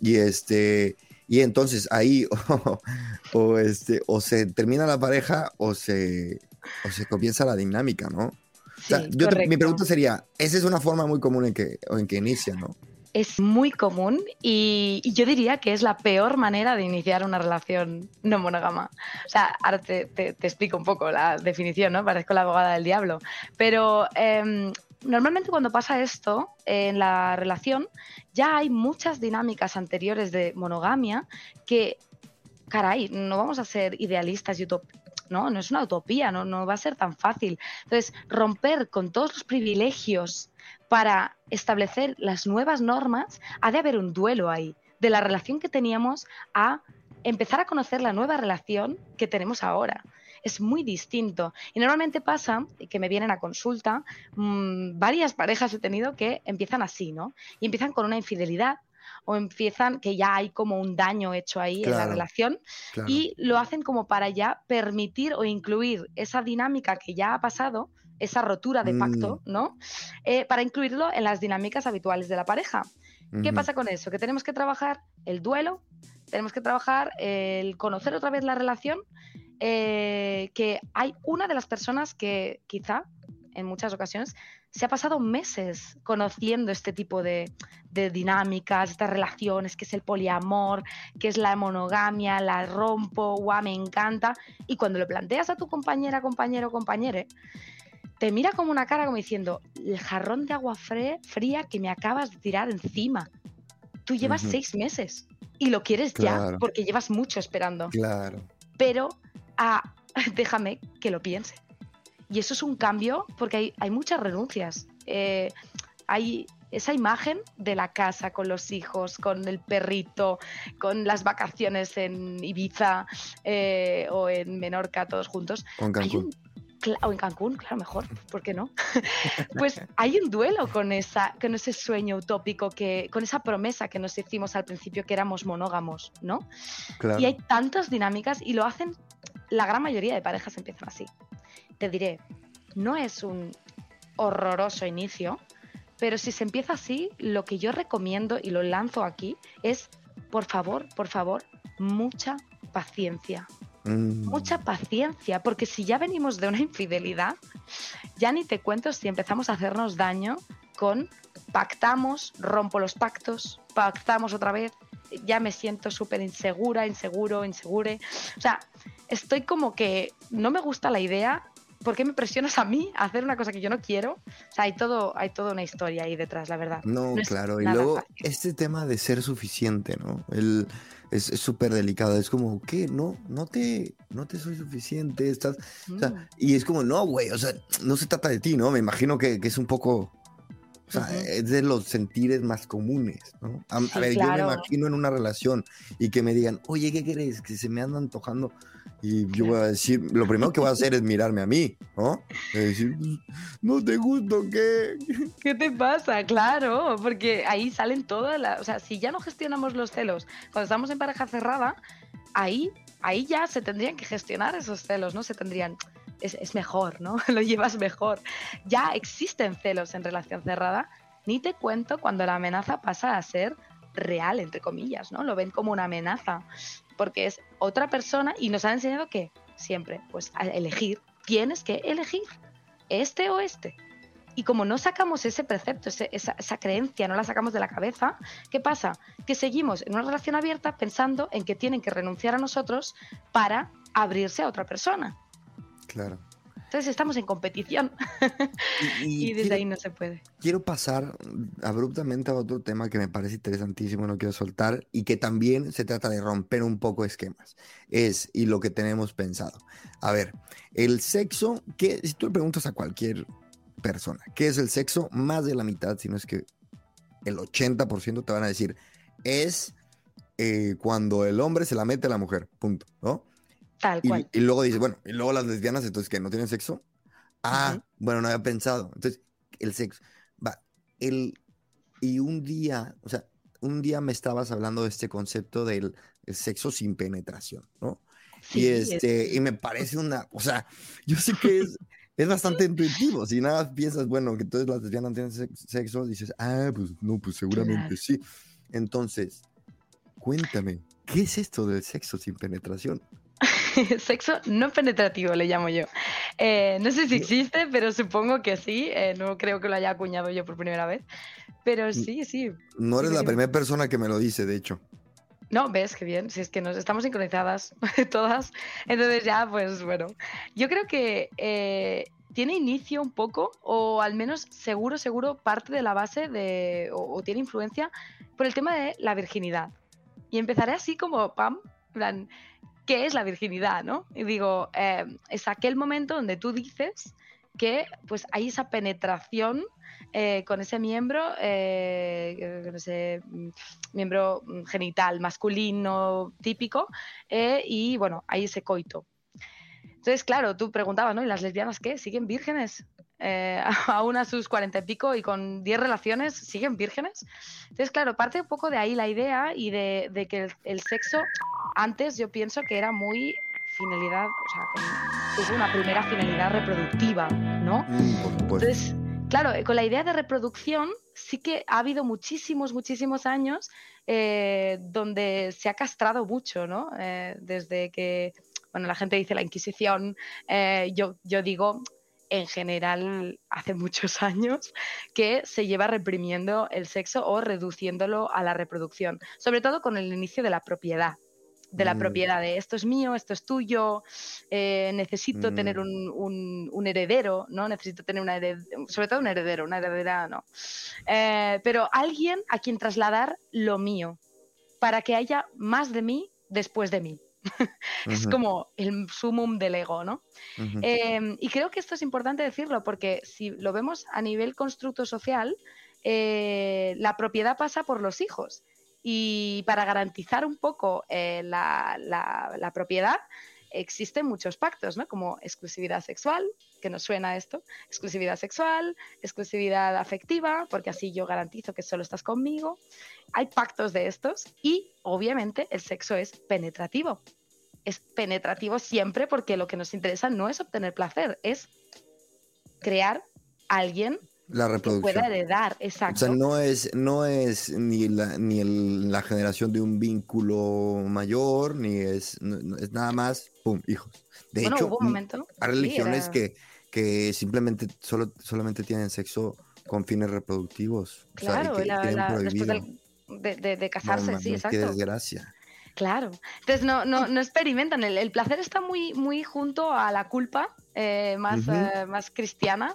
Y este, y entonces ahí o, este, o se termina la pareja o se, o se comienza la dinámica, ¿no? yo mi pregunta sería, esa es una forma muy común en que, en que inicia, ¿no? Es muy común y, yo diría que es la peor manera de iniciar una relación no monógama. O sea, ahora te, te, explico un poco la definición, ¿no? Parezco la abogada del diablo. Pero em, normalmente cuando pasa esto en la relación, ya hay muchas dinámicas anteriores de monogamia que, caray, no vamos a ser idealistas y no, no es una utopía, no, no va a ser tan fácil. Entonces, romper con todos los privilegios para establecer las nuevas normas, ha de haber un duelo ahí, de la relación que teníamos a empezar a conocer la nueva relación que tenemos ahora es muy distinto. Y normalmente pasa que me vienen a consulta, mm, varias parejas he tenido que empiezan así, ¿no? Y empiezan con una infidelidad o empiezan que ya hay como un daño hecho ahí en la relación y lo hacen como para ya permitir o incluir esa dinámica que ya ha pasado, esa rotura de pacto, mm. ¿no? Eh, para incluirlo en las dinámicas habituales de la pareja. ¿Qué pasa con eso? Que tenemos que trabajar el duelo, tenemos que trabajar el conocer otra vez la relación eh, que hay una de las personas que quizá en muchas ocasiones se ha pasado meses conociendo este tipo de, dinámicas, estas relaciones, que es el poliamor, que es la monogamia, la rompo, guau, me encanta. Y cuando lo planteas a tu compañera, compañero, compañere, te mira como una cara como diciendo, el jarrón de agua fría que me acabas de tirar encima. Tú llevas seis meses y lo quieres ya, porque llevas mucho esperando. Claro. Pero a déjame que lo piense. Y eso es un cambio porque hay, muchas renuncias. Eh, hay esa imagen de la casa con los hijos, con el perrito, con las vacaciones en Ibiza eh, o en Menorca todos juntos. O en Cancún. o en Cancún, claro, mejor, ¿por qué no? pues hay un duelo con, esa, con ese sueño utópico, que, con esa promesa que nos hicimos al principio que éramos monógamos, ¿no? Y hay tantas dinámicas y lo hacen la gran mayoría de parejas empiezan así. Te diré, no es un horroroso inicio, pero si se empieza así, lo que yo recomiendo y lo lanzo aquí es, por favor, por favor, mucha paciencia. Mm. Mucha paciencia, porque si ya venimos de una infidelidad, ya ni te cuento si empezamos a hacernos daño con pactamos, rompo los pactos, pactamos otra vez, ya me siento súper insegura, inseguro, insegure. O sea, estoy como que no me gusta la idea. ¿Por qué me presionas a mí a hacer una cosa que yo no quiero? O sea, hay todo, hay toda una historia ahí detrás, la verdad. No, claro. Y luego, este tema de ser suficiente, ¿no? El, es súper delicado. Es como, ¿qué? No, no te, no te soy suficiente. Estás. O sea, mm. y es como, no, güey. O sea, no se trata de ti, ¿no? Me imagino que, que es un poco o sea, es de los sentires más comunes, ¿no? A, ver, yo me imagino en una relación y que me digan, oye, ¿qué querés? Que se me anda antojando. Y yo voy a decir, lo primero que voy a hacer es mirarme a mí, ¿no? Y decir, no te gusto, ¿qué? ¿Qué te pasa? Claro, porque ahí salen todas las... O sea, si ya no gestionamos los celos cuando estamos en pareja cerrada, ahí, ahí ya se tendrían que gestionar esos celos, ¿no? Se tendrían es, mejor, ¿no? Lo llevas mejor. Ya existen celos en relación cerrada Ni te cuento cuando la amenaza pasa a ser real, entre comillas, ¿no? Lo ven como una amenaza, porque es otra persona y nos han enseñado que siempre, pues a elegir, tienes que elegir este o este. Y como no sacamos ese precepto, esa, esa, creencia, no la sacamos de la cabeza, ¿qué pasa? Que seguimos en una relación abierta pensando en que tienen que renunciar a nosotros para abrirse a otra persona. Claro. Entonces estamos en competición y, desde ahí no se puede. Quiero pasar abruptamente a otro tema que me parece interesantísimo, no quiero soltar, y que también se trata de romper un poco esquemas. Es, y lo que tenemos pensado. A ver, el sexo, que si tú le preguntas a cualquier persona, ¿qué es el sexo? Más de la mitad, si no es que el 80% te van a decir, es eh, cuando el hombre se la mete a la mujer, punto, ¿no? Tal y, cual. Y luego dice, bueno, y luego las lesbianas, entonces, que ¿No tienen sexo? Ah, bueno, no había pensado. Entonces, el sexo. Va, el. Y un día, o sea, un día me estabas hablando de este concepto del sexo sin penetración, ¿no? y este, y me parece una, o sea, yo sé que es, es bastante intuitivo. Si nada piensas, bueno, que todas las lesbianas tienen sexo, dices, ah, pues no, pues seguramente sí. Entonces, cuéntame, ¿qué es esto del sexo sin penetración? Sexo no penetrativo, le llamo yo. Eh, no sé si existe, pero supongo que sí. Eh, no creo que lo haya acuñado yo por primera vez. Pero sí, sí. No eres la primera persona que me lo dice, de hecho. No, ves qué bien, si es que nos estamos sincronizadas todas. Entonces ya, pues bueno, yo creo que eh, tiene inicio un poco, o al menos seguro, seguro, parte de la base de, o, o, tiene influencia por el tema de la virginidad. Y empezaré así como, pam, plan, qué es la virginidad, ¿no? Y digo, eh, es aquel momento donde tú dices que pues hay esa penetración eh, con ese miembro, eh, con ese miembro genital masculino típico, y bueno, hay ese coito. Entonces, claro, tú preguntabas, ¿no? ¿Y las lesbianas qué? ¿Siguen vírgenes? Eh, aún a sus cuarenta y pico y con diez relaciones, siguen vírgenes. Entonces, claro, parte un poco de ahí la idea y de, de que el, el, sexo antes yo pienso que era muy finalidad, o sea, es una primera finalidad reproductiva, ¿no? Mm, Entonces, claro, con la idea de reproducción sí que ha habido muchísimos, muchísimos años eh, donde se ha castrado mucho, ¿no? Eh, desde que, bueno, la gente dice la Inquisición, eh, yo, yo digo en general hace muchos años que se lleva reprimiendo el sexo o reduciéndolo a la reproducción, sobre todo con el inicio de la propiedad de la mm. propiedad de esto es mío, esto es tuyo, eh, necesito mm. tener un, un, un, heredero, ¿no? Necesito tener una heredera, sobre todo un heredero, una heredera no. Eh, pero alguien a quien trasladar lo mío, para que haya más de mí después de mí. es como el sumum del ego, ¿no? Uh -huh. eh, y creo que esto es importante decirlo porque si lo vemos a nivel constructo social, eh, la propiedad pasa por los hijos. Y para garantizar un poco eh, la, la, la, propiedad, existen muchos pactos, ¿no? Como exclusividad sexual, que nos suena esto, exclusividad sexual, exclusividad afectiva, porque así yo garantizo que solo estás conmigo. Hay pactos de estos y obviamente el sexo es penetrativo. Es penetrativo siempre porque lo que nos interesa no es obtener placer, es crear a alguien la reproducción. Que pueda heredar, exacto. O sea, no es, no es ni, la, ni el, la generación de un vínculo mayor, ni es, no, es nada más, pum, hijos. De bueno, hecho, hubo un momento, hay religiones sí, que, que simplemente solo, solamente tienen sexo con fines reproductivos. Claro, o sea, y que la, la, después de, de, de casarse, no, sí, exacto. Qué desgracia. Claro. Entonces no, no, no experimentan. El, el, placer está muy, muy junto a la culpa eh, más, uh -huh. eh, más cristiana,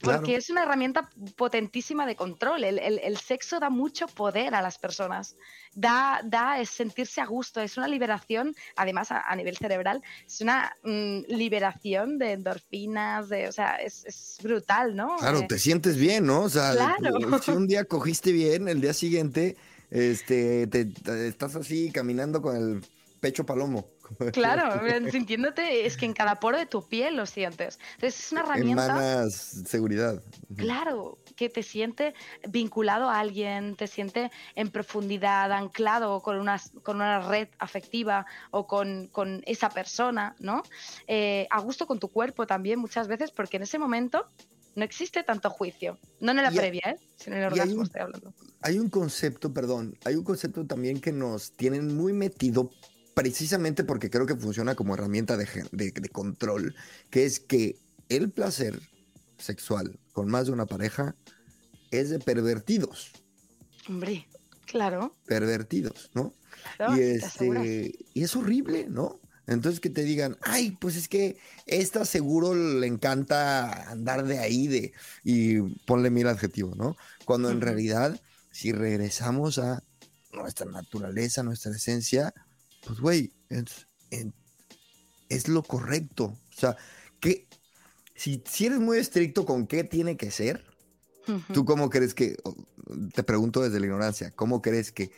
porque claro. es una herramienta potentísima de control. El, el, el, sexo da mucho poder a las personas. Da, da es sentirse a gusto, es una liberación, además a, a nivel cerebral, es una mm, liberación de endorfinas, de, o sea, es, es brutal, ¿no? Claro, eh, te sientes bien, ¿no? O sea, claro. si un día cogiste bien, el día siguiente este, te, te, estás así caminando con el pecho palomo. Claro, sintiéndote, es que en cada poro de tu piel lo sientes. Entonces es una herramienta. Emanas seguridad. Claro, que te siente vinculado a alguien, te siente en profundidad, anclado con una, con una red afectiva o con, con esa persona, ¿no? Eh, a gusto con tu cuerpo también muchas veces, porque en ese momento No existe tanto juicio. No en la previa, ¿eh? sino en el orgasmo estoy hablando. Hay un concepto, perdón, hay un concepto también que nos tienen muy metido precisamente porque creo que funciona como herramienta de, de control, que es que el placer sexual con más de una pareja es de pervertidos. Hombre, claro. Pervertidos, ¿no? y, este, y es horrible, ¿no? Entonces que te digan, ay, pues es que esta seguro le encanta andar de ahí de, y ponle mil adjetivo, ¿no? Cuando en realidad, si regresamos a nuestra naturaleza, nuestra esencia, pues güey, es, es, lo correcto. O sea, que si, si eres muy estricto con qué tiene que ser, ¿tú cómo crees que, te pregunto desde la ignorancia, cómo crees que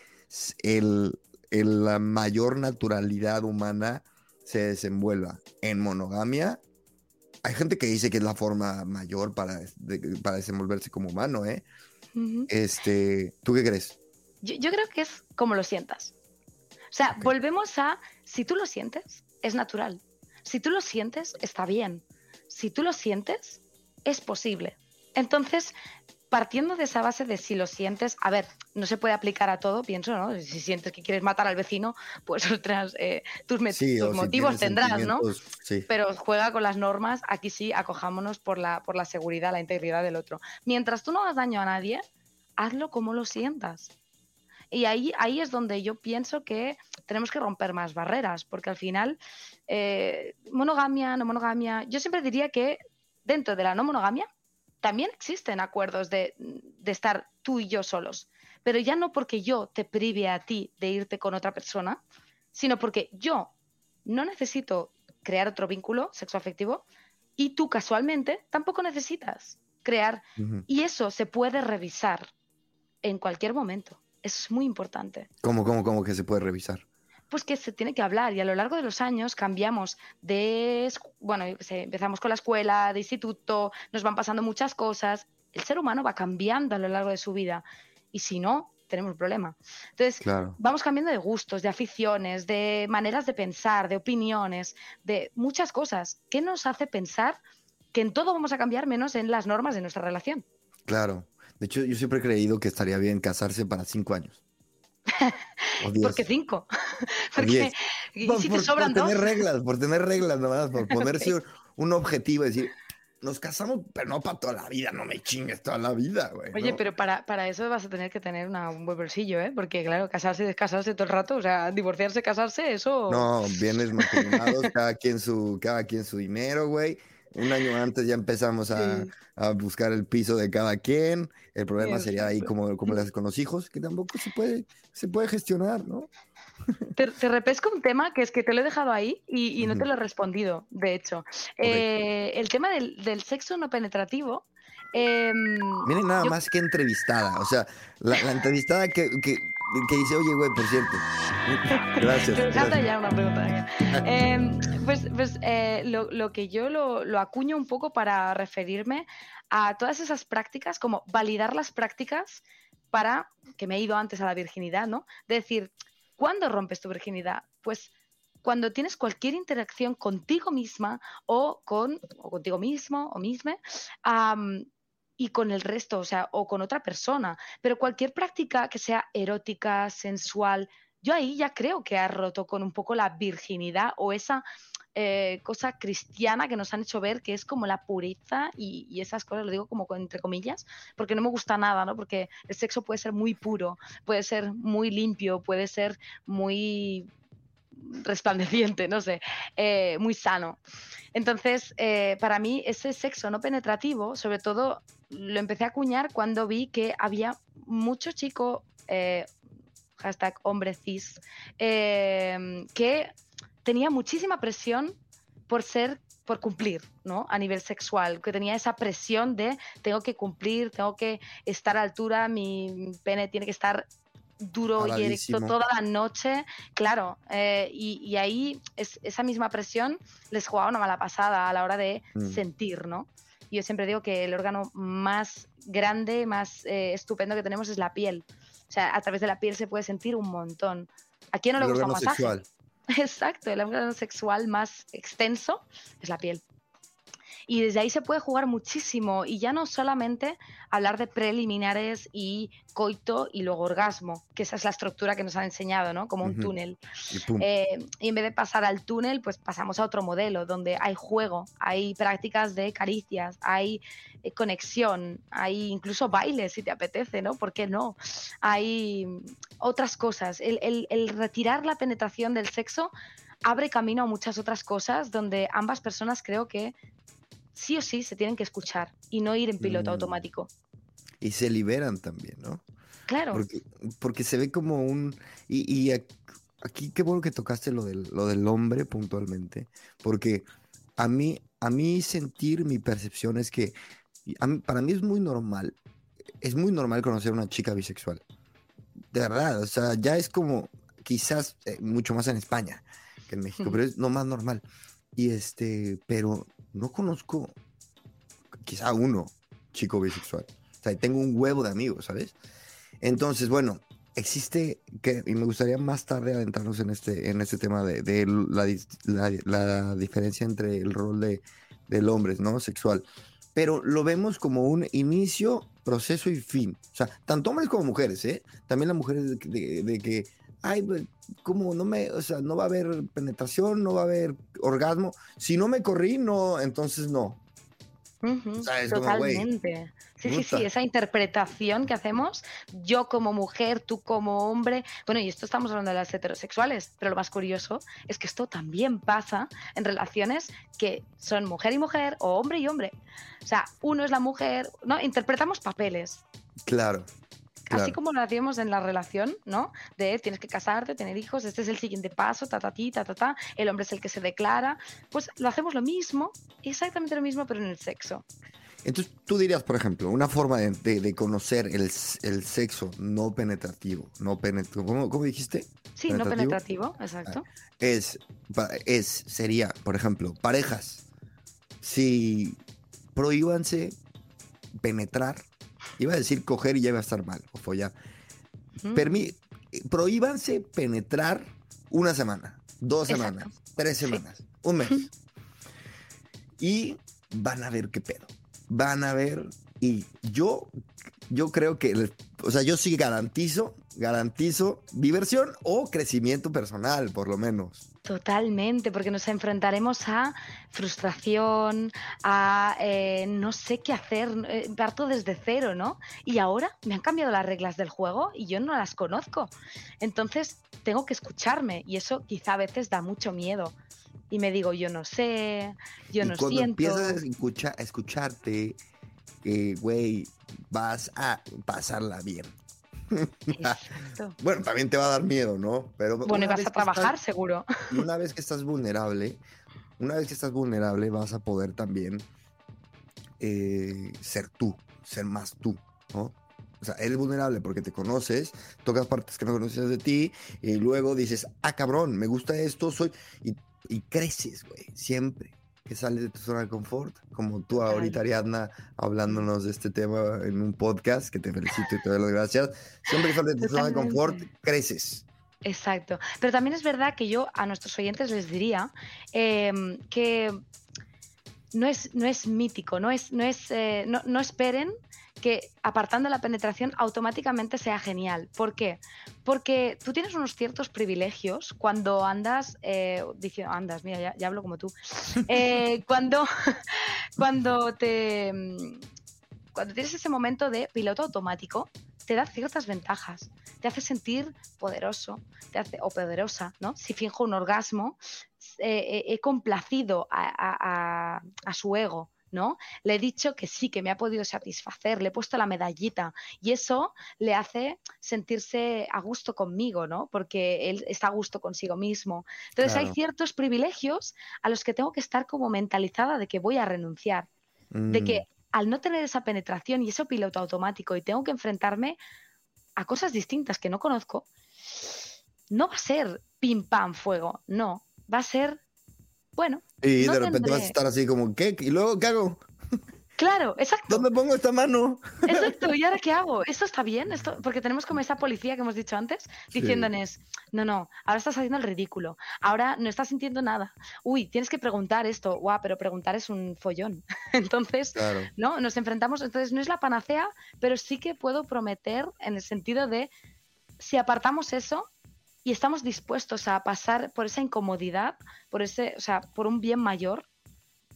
el, la mayor naturalidad humana se desenvuelva en monogamia, hay gente que dice que es la forma mayor para, para desenvolverse como humano, ¿eh? este, ¿Tú qué crees? Yo, creo que es como lo sientas. O sea, volvemos a, si tú lo sientes, es natural. Si tú lo sientes, está bien. Si tú lo sientes, es posible. Entonces, partiendo de esa base de si lo sientes, a ver, no se puede aplicar a todo, pienso, ¿no? Si sientes que quieres matar al vecino, pues otras, eh, tus, motivos tendrás, ¿no? Pero juega con las normas, aquí sí, acojámonos por la, por la seguridad, la integridad del otro. Mientras tú no hagas daño a nadie, hazlo como lo sientas. Y ahí, ahí es donde yo pienso que tenemos que romper más barreras, porque al final, eh, monogamia, no monogamia, yo siempre diría que dentro de la no monogamia, también existen acuerdos de, estar tú y yo solos, pero ya no porque yo te prive a ti de irte con otra persona, sino porque yo no necesito crear otro vínculo sexoafectivo y tú casualmente tampoco necesitas crear. Y eso se puede revisar en cualquier momento. Eso es muy importante. ¿Cómo, cómo, cómo que se puede revisar? Pues que se tiene que hablar y a lo largo de los años cambiamos de, bueno, empezamos con la escuela, de instituto, nos van pasando muchas cosas, el ser humano va cambiando a lo largo de su vida y si no, tenemos un problema. Entonces, vamos cambiando de gustos, de aficiones, de maneras de pensar, de opiniones, de muchas cosas. ¿Qué nos hace pensar que en todo vamos a cambiar menos en las normas de nuestra relación? Claro. De hecho, yo siempre he creído que estaría bien casarse para cinco años. ¿Por qué cinco? Porque por, si te sobran por tener reglas, por tener reglas nomás, por ponerse un, objetivo, decir, nos casamos, pero no para toda la vida, no me chingues toda la vida, güey. Oye, pero para, para, eso vas a tener que tener un buen bolsillo, ¿eh? Porque, claro, casarse y descasarse todo el rato, o sea, divorciarse, casarse, eso. No, bienes matrimoniados, cada quien su, cada quien su dinero, güey. Un año antes ya empezamos a, buscar el piso de cada quien. El problema sería ahí como, como haces con los hijos, que tampoco se puede, se puede gestionar, ¿no? Te, repesco un tema que es que te lo he dejado ahí y, no te lo he respondido, de hecho. Eh, el tema del, sexo no penetrativo. Eh, Miren nada más que entrevistada. O sea, la, entrevistada que, dice, oye, güey, por cierto. Gracias. ya una pregunta. Em, pues, pues eh, lo, que yo lo, lo acuño un poco para referirme a todas esas prácticas, como validar las prácticas para, que me he ido antes a la virginidad, ¿no? De decir, ¿Cuándo rompes tu virginidad? Pues cuando tienes cualquier interacción contigo misma o, con, contigo mismo o misma y con el resto, o sea, o con otra persona. Pero cualquier práctica que sea erótica, sensual, yo ahí ya creo que ha roto con un poco la virginidad o esa eh, cosa cristiana que nos han hecho ver que es como la pureza y, esas cosas, lo digo como entre comillas, porque no me gusta nada, ¿no? Porque el sexo puede ser muy puro, puede ser muy limpio, puede ser muy resplandeciente, no sé, eh, muy sano. Entonces, eh, para mí ese sexo no penetrativo, sobre todo, lo empecé a acuñar cuando vi que había mucho chico, hashtag hombre cis, que tenía muchísima presión por ser por cumplir, ¿no? A nivel sexual, que tenía esa presión de tengo que cumplir, tengo que estar a altura, mi pene tiene que estar duro y erecto toda la noche, claro, eh, y, ahí esa misma presión les jugaba una mala pasada a la hora de mm. sentir, ¿no? Yo siempre digo que el órgano más grande, más eh, estupendo que tenemos es la piel. O sea, a través de la piel se puede sentir un montón. ¿A quién no le gusta un masaje? Exacto, el órgano sexual más extenso es la piel. Y desde ahí se puede jugar muchísimo y ya no solamente hablar de preliminares y coito y luego orgasmo, que esa es la estructura que nos han enseñado, ¿no? Como un túnel. Eh, y, en vez de pasar al túnel, pues pasamos a otro modelo donde hay juego, hay prácticas de caricias, hay eh, conexión, hay incluso baile si te apetece, ¿no? ¿Por qué no? Hay otras cosas. el retirar la penetración del sexo abre camino a muchas otras cosas donde ambas personas creo que sí o sí se tienen que escuchar y no ir en piloto mm. automático. Y se liberan también, ¿no? Claro. Porque, se ve como un... Y, aquí qué bueno que tocaste lo del, lo del hombre puntualmente, porque a mí, a mí sentir mi percepción es que para mí es muy normal, es muy normal conocer a una chica bisexual. De verdad, o sea, ya es como quizás eh, mucho más en España que en México, pero es no más normal. Y este, pero no conozco quizá uno chico bisexual. O sea, tengo un huevo de amigos, ¿sabes? Entonces, bueno, existe que, y me gustaría más tarde adentrarnos en este, en este tema de, la, la, diferencia entre el rol de, del hombre, ¿no? Sexual. Pero lo vemos como un inicio, proceso y fin. O sea, tanto hombres como mujeres, ¿eh? También las mujeres de que ay, como no me, o sea, no va a haber penetración, no va a haber orgasmo. Si no me corrí, no, entonces no. Totalmente. sí, sí, sí, esa interpretación que hacemos, yo como mujer, tú como hombre. Bueno, y esto estamos hablando de las heterosexuales, pero lo más curioso es que esto también pasa en relaciones que son mujer y mujer o hombre y hombre. O sea, uno es la mujer, ¿no? Interpretamos papeles. Claro. Así como lo hacíamos en la relación, ¿no? De tienes que casarte, tener hijos, este es el siguiente paso, ta, ta, ti, ta, ta, ta, el hombre es el que se declara. Pues lo hacemos lo mismo, exactamente lo mismo, pero en el sexo. Entonces, tú dirías, por ejemplo, una forma de, conocer el, sexo no penetrativo, no penetrativo, ¿cómo, dijiste? Sí, no penetrativo, exacto. Ah, es, es, sería, por ejemplo, parejas, si prohíbanse penetrar Iba a decir coger y ya iba a estar mal, o follar. prohíbanse penetrar una semana, dos semanas, tres semanas, un mes. Y van a ver qué pedo. Van a ver. Y yo, yo creo que, o sea, yo sí garantizo, garantizo diversión o crecimiento personal, por lo menos. Totalmente, porque nos enfrentaremos a frustración, a eh, no sé qué hacer, eh, parto desde cero, ¿no? Y ahora me han cambiado las reglas del juego y yo no las conozco. Entonces tengo que escucharme y eso quizá a veces da mucho miedo. Y me digo, yo no sé, yo no cuando siento. Empiezas a escucharte, eh, güey, vas a pasarla bien. bueno, también te va a dar miedo, ¿no? Pero bueno, y vas a trabajar seguro. Una vez que estás vulnerable, una vez que estás vulnerable, vas a poder también eh, ser tú, ser más tú, ¿no? O sea, eres vulnerable porque te conoces, tocas partes que no conoces de ti y luego dices, ah, cabrón, me gusta esto, soy... Y, y creces, güey, siempre que sales de tu zona de confort, como tú ahorita, Ariadna, hablándonos de este tema en un podcast, que te felicito y te doy las gracias. Siempre que sales de tu zona de confort, creces. Exacto. Pero también es verdad que yo a nuestros oyentes les diría em, que no es, no es mítico, no, es, no, es, eh, no, no esperen que apartando la penetración automáticamente sea genial. ¿Por qué? Porque tú tienes unos ciertos privilegios cuando andas, eh, diciendo, andas, mira, ya, hablo como tú, eh, cuando, cuando te... Cuando tienes ese momento de piloto automático, te da ciertas ventajas. Te hace sentir poderoso te hace, o poderosa, ¿no? Si finjo un orgasmo, eh, he complacido a, a su ego, ¿no? Le he dicho que sí, que me ha podido satisfacer, le he puesto la medallita y eso le hace sentirse a gusto conmigo, ¿no? Porque él está a gusto consigo mismo. Entonces hay ciertos privilegios a los que tengo que estar como mentalizada de que voy a renunciar, de que mm. al no tener esa penetración y ese piloto automático y tengo que enfrentarme a cosas distintas que no conozco, no va a ser pim pam fuego, no, va a ser bueno. Y de repente vas a estar así como, ¿qué? ¿Y luego qué hago? Claro, exacto. ¿Dónde pongo esta mano? Exacto, ¿y ahora qué hago? ¿Esto está bien? ¿Esto? Porque tenemos como esa policía que hemos dicho antes, diciéndonos, no, no, ahora estás haciendo el ridículo, ahora no estás sintiendo nada. Uy, tienes que preguntar esto, guau, pero preguntar es un follón. entonces, ¿no? Nos enfrentamos, entonces no es la panacea, pero sí que puedo prometer en el sentido de, si apartamos eso, y estamos dispuestos a pasar por esa incomodidad, por ese, o sea, por un bien mayor,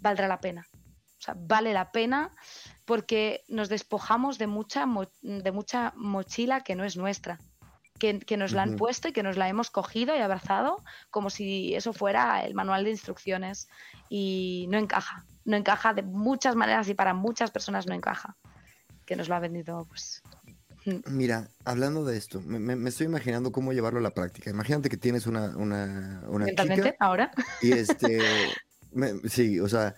valdrá la pena. O sea, vale la pena porque nos despojamos de mucha, de mucha mochila que no es nuestra, que, nos la han puesto y que nos la hemos cogido y abrazado como si eso fuera el manual de instrucciones y no encaja, no encaja de muchas maneras y para muchas personas no encaja, que nos lo ha vendido pues Mira, hablando de esto, me, estoy imaginando cómo llevarlo a la práctica. Imagínate que tienes una, una, una chica. ahora. Y este, sí, o sea,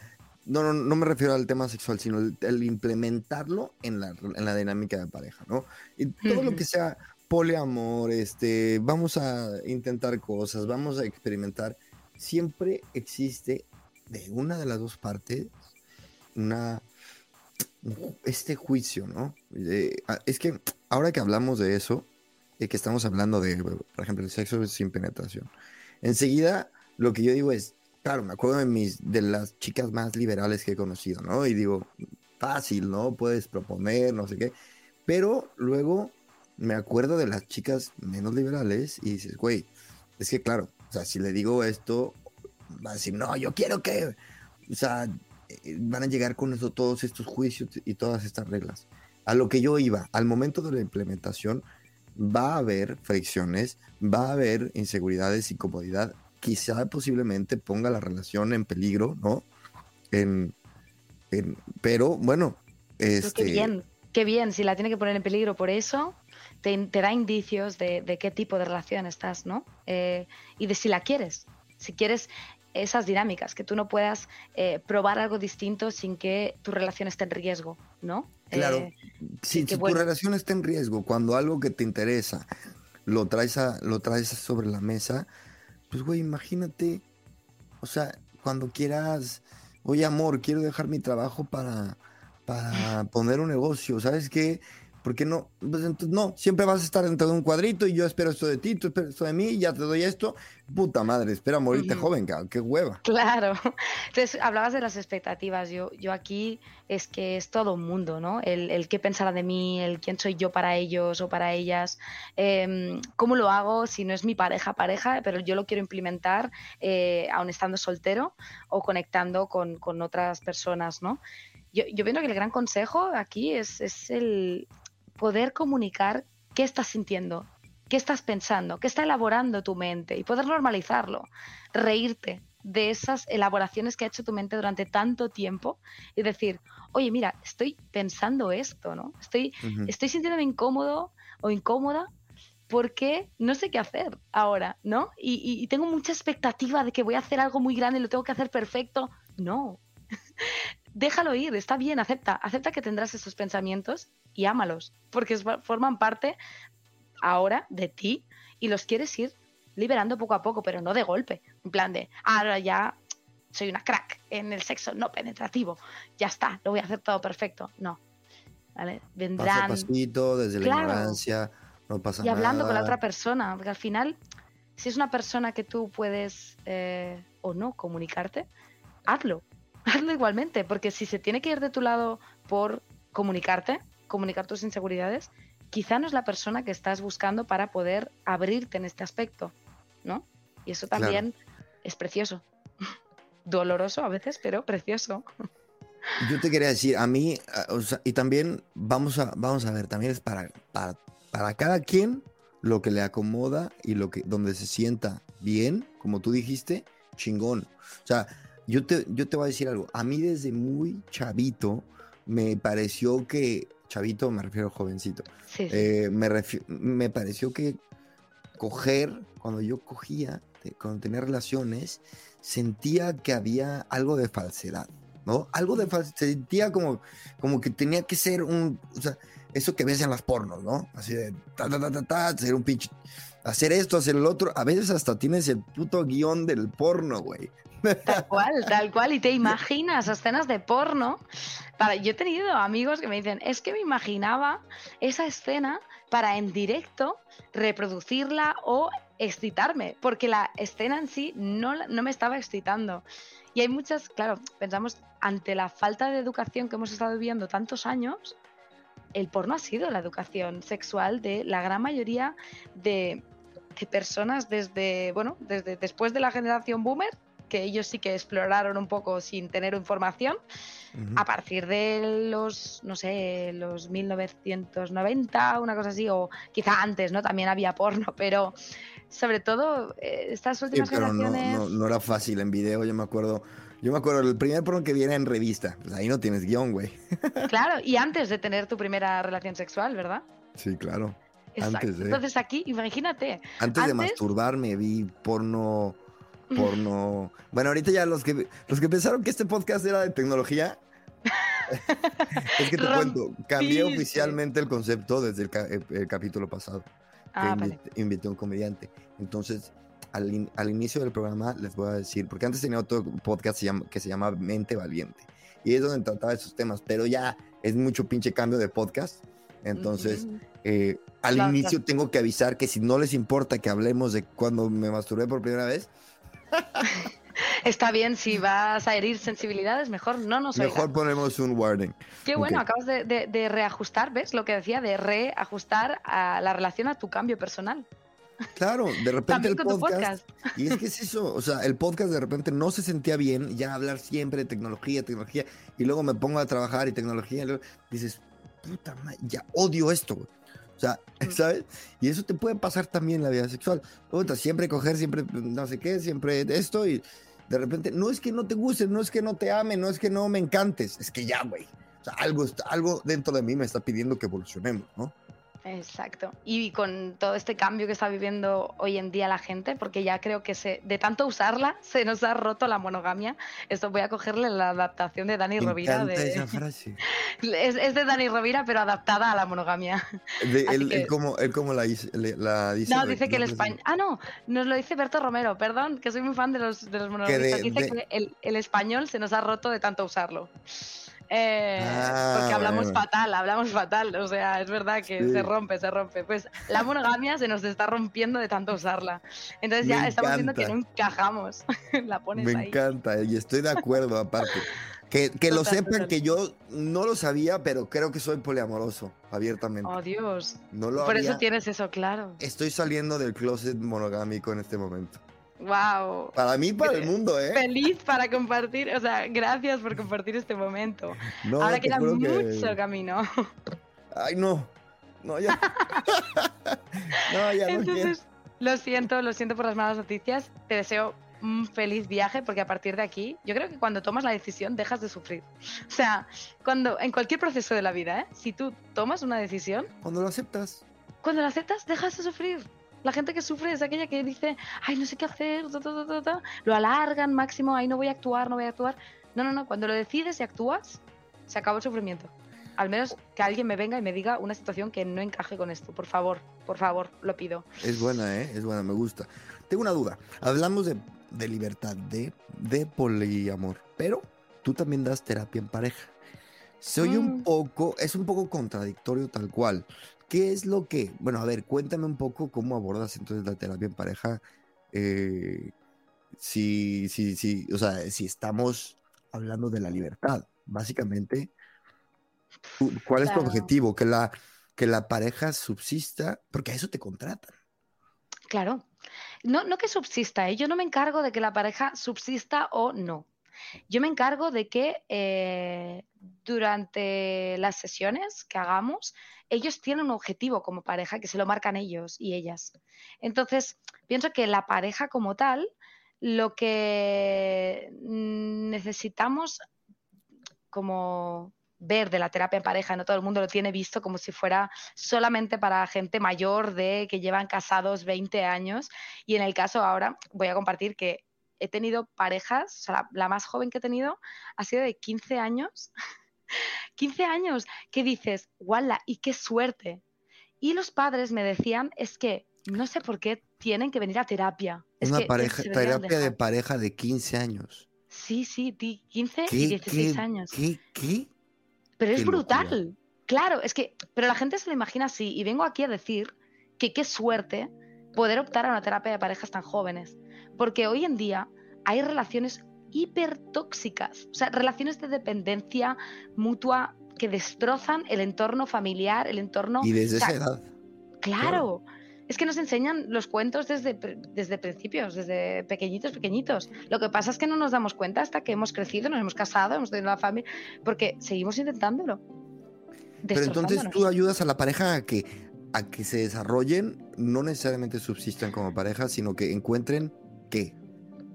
no, no, no me refiero al tema sexual, sino el, implementarlo en la, en la, dinámica de pareja, ¿no? Y todo lo que sea poliamor, este, vamos a intentar cosas, vamos a experimentar, siempre existe de una de las dos partes una este juicio, ¿no? Ah, es que ahora que hablamos de eso, y que estamos hablando de, por ejemplo, el sexo sin penetración, enseguida lo que yo digo es, claro, me acuerdo de, mis, de las chicas más liberales que he conocido, ¿no? Y digo, fácil, ¿no? Puedes proponer, no sé qué. Pero luego me acuerdo de las chicas menos liberales y dices, güey, es que claro, o sea, si le digo esto, va a decir, no, yo quiero que, o sea, eh, van a llegar con eso todos estos juicios y todas estas reglas. A lo que yo iba, al momento de la implementación, va a haber fricciones, va a haber inseguridades, incomodidad quizá posiblemente ponga la relación en peligro, ¿no? En, pero bueno, este... Qué bien, qué bien, si la tiene que poner en peligro por eso, te, da indicios de, qué tipo de relación estás, ¿no? Eh, y de si la quieres. Si quieres esas dinámicas, que tú no puedas eh, probar algo distinto sin que tu relación esté en riesgo, ¿no? Claro, eh, si, tu relación está en riesgo, cuando algo que te interesa lo traes, a, lo traes sobre la mesa, pues, güey, imagínate, o sea, cuando quieras, oye, amor, quiero dejar mi trabajo para, para poner un negocio, ¿sabes qué? ¿Por qué no? Pues entonces, no, siempre vas a estar dentro de un cuadrito y yo espero esto de ti, tú esperas esto de mí, ya te doy esto. Puta madre, espera morirte joven, cabrón, qué hueva. Claro. Entonces, hablabas de las expectativas. Yo, yo aquí es que es todo un mundo, ¿no? El, el qué pensará de mí, el quién soy yo para ellos o para ellas, em, cómo lo hago si no es mi pareja, pareja, pero yo lo quiero implementar eh, aún estando soltero o conectando con, con otras personas, ¿no? Yo, yo que el gran consejo aquí es, es el poder comunicar qué estás sintiendo, qué estás pensando, qué está elaborando tu mente y poder normalizarlo, reírte de esas elaboraciones que ha hecho tu mente durante tanto tiempo y decir, oye, mira, estoy pensando esto, ¿no? Estoy, estoy sintiéndome incómodo o incómoda porque no sé qué hacer ahora, ¿no? Y, y, tengo mucha expectativa de que voy a hacer algo muy grande y lo tengo que hacer perfecto. No. Déjalo ir, está bien, acepta, acepta que tendrás esos pensamientos y ámalos, porque forman parte ahora de ti y los quieres ir liberando poco a poco, pero no de golpe. En plan de, ahora ya soy una crack en el sexo no penetrativo, ya está, lo voy a hacer todo perfecto. No. ¿Vale? Vendrán. pasito, desde la ignorancia, no pasa nada. Y hablando con la otra persona, porque al final, si es una persona que tú puedes eh, o no comunicarte, hazlo. Hazlo igualmente, porque si se tiene que ir de tu lado por comunicarte, comunicar tus inseguridades, quizá no es la persona que estás buscando para poder abrirte en este aspecto, ¿no? Y eso también es precioso. Doloroso a veces, pero precioso. Yo te quería decir, a mí, y también vamos a, vamos a ver, también es para, para, para cada quien lo que le acomoda y lo que, donde se sienta bien, como tú dijiste, chingón. O sea, yo te, yo te voy a decir algo. A mí desde muy chavito me pareció que chavito, me refiero a jovencito. Eh, me, me pareció que coger, cuando yo cogía, cuando tenía relaciones, sentía que había algo de falsedad, ¿no? Algo de falsedad, sentía como, como que tenía que ser un, o sea, eso que ves en las pornos, ¿no? Así de, ta, ta, ta, ta, ta, ser un pinche, hacer esto, hacer el otro, a veces hasta tienes el puto guion del porno, güey. Tal cual, tal cual, y te imaginas escenas de porno Para, yo he tenido amigos que me dicen, es que me imaginaba esa escena para en directo reproducirla o excitarme, porque la escena en sí no, no me estaba excitando. Y hay muchas, claro, pensamos, ante la falta de educación que hemos estado viviendo tantos años, el porno ha sido la educación sexual de la gran mayoría de, de personas desde, bueno, desde después de la generación boomer que ellos sí que exploraron un poco sin tener información. A partir de los, no sé, los 1990, una cosa así, o quizá antes, ¿no? También había porno, pero sobre todo eh, estas últimas Sí, pero no, generaciones... no, no era fácil en video, yo me acuerdo. Yo me acuerdo, el primer porno que viene en revista, pues ahí no tienes guion, güey. Claro, y antes de tener tu primera relación sexual, ¿verdad? Sí, claro. Exacto. Antes de- Entonces aquí, imagínate, Antes de masturbarme vi porno, porno. Bueno, ahorita ya los que los que pensaron que este podcast era de tecnología. es que te cuento, cambié oficialmente el concepto desde el, ca- el- el capítulo pasado. Que Ah, vale. invité, invité a un comediante. Entonces, al, in- al inicio del programa les voy a decir, porque antes tenía otro podcast que se llama Mente Valiente. Y es donde trataba esos temas, pero ya es mucho pinche cambio de podcast. Entonces, eh, al Claro, inicio tengo que avisar que si no les importa que hablemos de cuando me masturbé por primera vez, Está bien, si vas a herir sensibilidades, mejor no nos mejor ponemos un warning. Qué bueno, Ok. acabas de, de- de reajustar, ¿ves? Lo que decía, de reajustar a la relación a tu cambio personal. Claro, de repente el podcast, Y es que es eso, o sea, el podcast de repente no se sentía bien, ya hablar siempre de tecnología, tecnología, y luego me pongo a trabajar y tecnología, y luego dices, puta madre, ya odio esto, güey. O sea. ¿sabes? Y eso te puede pasar también en la vida sexual. Puta, siempre coger, siempre no sé qué, siempre esto, y de repente, no es que no te guste, no es que no te ame, no es que no me encantes, es que ya, güey. O sea, algo, algo dentro de mí me está pidiendo que evolucionemos, ¿no? Exacto. Y con todo este cambio que está viviendo hoy en día la gente, porque ya creo que se, de tanto usarla se nos ha roto la monogamia. Esto voy a cogerle la adaptación de Dani Me Rovira. De, esa frase. es, es de Dani Rovira, pero adaptada a la monogamia. De- él, que- él como, él como la, dice- le- la dice. No, dice que el español. Ah, no, nos lo dice Berto Romero, perdón, que soy muy fan de los, de los dice que el, el español se nos ha roto de tanto usarlo. Eh, Ah, porque hablamos bueno. fatal, hablamos fatal. O sea, es verdad que Sí. se rompe, se rompe. Pues la monogamia se nos está rompiendo de tanto usarla. Entonces ya Me estamos viendo que no encajamos. la pones Me ahí. encanta y estoy de acuerdo aparte. Que, que lo Total, sepan total. que yo no lo sabía, pero creo que soy poliamoroso, abiertamente. Oh, Dios. no lo Por había. eso tienes eso, claro. Estoy saliendo del closet monogámico en este momento. Wow. Para mí, para el mundo, ¿eh? Feliz para compartir, o sea, gracias por compartir este momento. No, Ahora queda que- mucho camino. Ay, no. No, ya. no, ya no. Entonces, lo siento, lo siento por las malas noticias. Te deseo un feliz viaje porque a partir de aquí, yo creo que cuando tomas la decisión dejas de sufrir. O sea, cuando en cualquier proceso de la vida, ¿eh? si tú tomas una decisión, Cuando lo aceptas. cuando la aceptas dejas de sufrir. La gente que sufre es aquella que dice, ay, no sé qué hacer, ta, ta, ta, ta, ta". lo alargan máximo, ay, no voy a actuar, no voy a actuar. No, no, no, cuando lo decides y actúas, se acabó el sufrimiento. Al menos que alguien me venga y me diga una situación que no encaje con esto. Por favor, por favor, lo pido. Es buena, ¿eh? Es buena, me gusta. Tengo una duda. Hablamos de, de libertad, de, de poliamor, pero tú también das terapia en pareja. Soy un Mm. poco, es un poco contradictorio tal cual. ¿Qué es lo que, bueno, a ver, cuéntame un poco cómo abordas entonces la terapia en pareja. Eh, si, si, si, o sea, si estamos hablando de la libertad, básicamente, ¿cuál es tu Claro. objetivo? Que la, que la pareja subsista, porque a eso te contratan. Claro. No, no que subsista, ¿eh? yo no me encargo de que la pareja subsista o no. Yo me encargo de que eh, durante las sesiones que hagamos, ellos tienen un objetivo como pareja que se lo marcan ellos y ellas. Entonces, pienso que la pareja como tal, lo que necesitamos como ver de la terapia en pareja, no todo el mundo lo tiene visto como si fuera solamente para gente mayor de que llevan casados 20 años y en el caso ahora voy a compartir que he tenido parejas, o sea, la, la más joven que he tenido ha sido de 15 años. 15 años que dices, ¡wala! ¡Y qué suerte! Y los padres me decían, es que no sé por qué tienen que venir a terapia. Es Una que pareja, terapia de dejar". pareja de 15 años. Sí, sí, di- 15 y ¿Qué, 16 qué, años. ¿Qué? ¿Qué? Pero es brutal. locura. Claro, es que, pero la gente se lo imagina así y vengo aquí a decir que qué suerte poder optar a una terapia de parejas tan jóvenes, porque hoy en día hay relaciones hipertóxicas, o sea, relaciones de dependencia mutua que destrozan el entorno familiar, el entorno... Y desde o sea, esa edad. Claro. Es que nos enseñan los cuentos desde, desde principios, desde pequeñitos, pequeñitos. Lo que pasa es que no nos damos cuenta hasta que hemos crecido, nos hemos casado, hemos tenido una familia, porque seguimos intentándolo. Pero entonces tú ayudas a la pareja a que, a que se desarrollen, no necesariamente subsistan como pareja, sino que encuentren qué.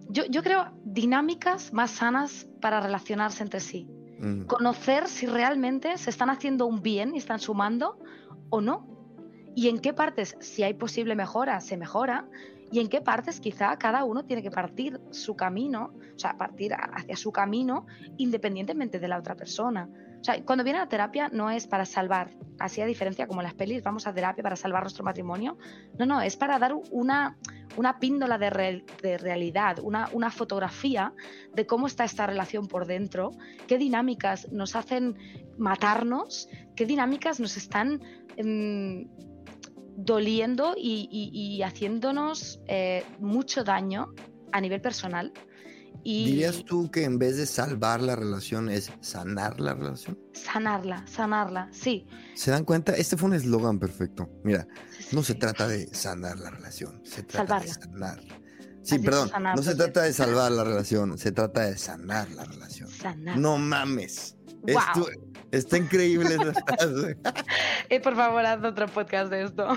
Yo, yo creo dinámicas más sanas para relacionarse entre sí. Mm. Conocer si realmente se están haciendo un bien y están sumando o no. Y en qué partes, si hay posible mejora, se mejora. Y en qué partes quizá cada uno tiene que partir su camino, o sea, partir hacia su camino independientemente de la otra persona. O sea, cuando viene la terapia no es para salvar, así a diferencia como las pelis, vamos a terapia para salvar nuestro matrimonio. No, no, es para dar una, una píndola de, de realidad, una, una fotografía de cómo está esta relación por dentro, qué dinámicas nos hacen matarnos, qué dinámicas nos están em, doliendo y, y- y haciéndonos eh, mucho daño a nivel personal. Y ¿Dirías tú que en vez de salvar la relación es sanar la relación? sanarla, sanarla, sí. ¿Se dan cuenta? Este fue un eslogan perfecto. Mira, sí, sí, no se trata de sanar la relación, se trata Salvarla. de sanar. Sí, perdón, sanar no se trata de salvar la relación, se trata de sanar la relación. Sanar. No mames. Esto- está increíble esa frase. Eh, por favor, haz otro podcast de esto.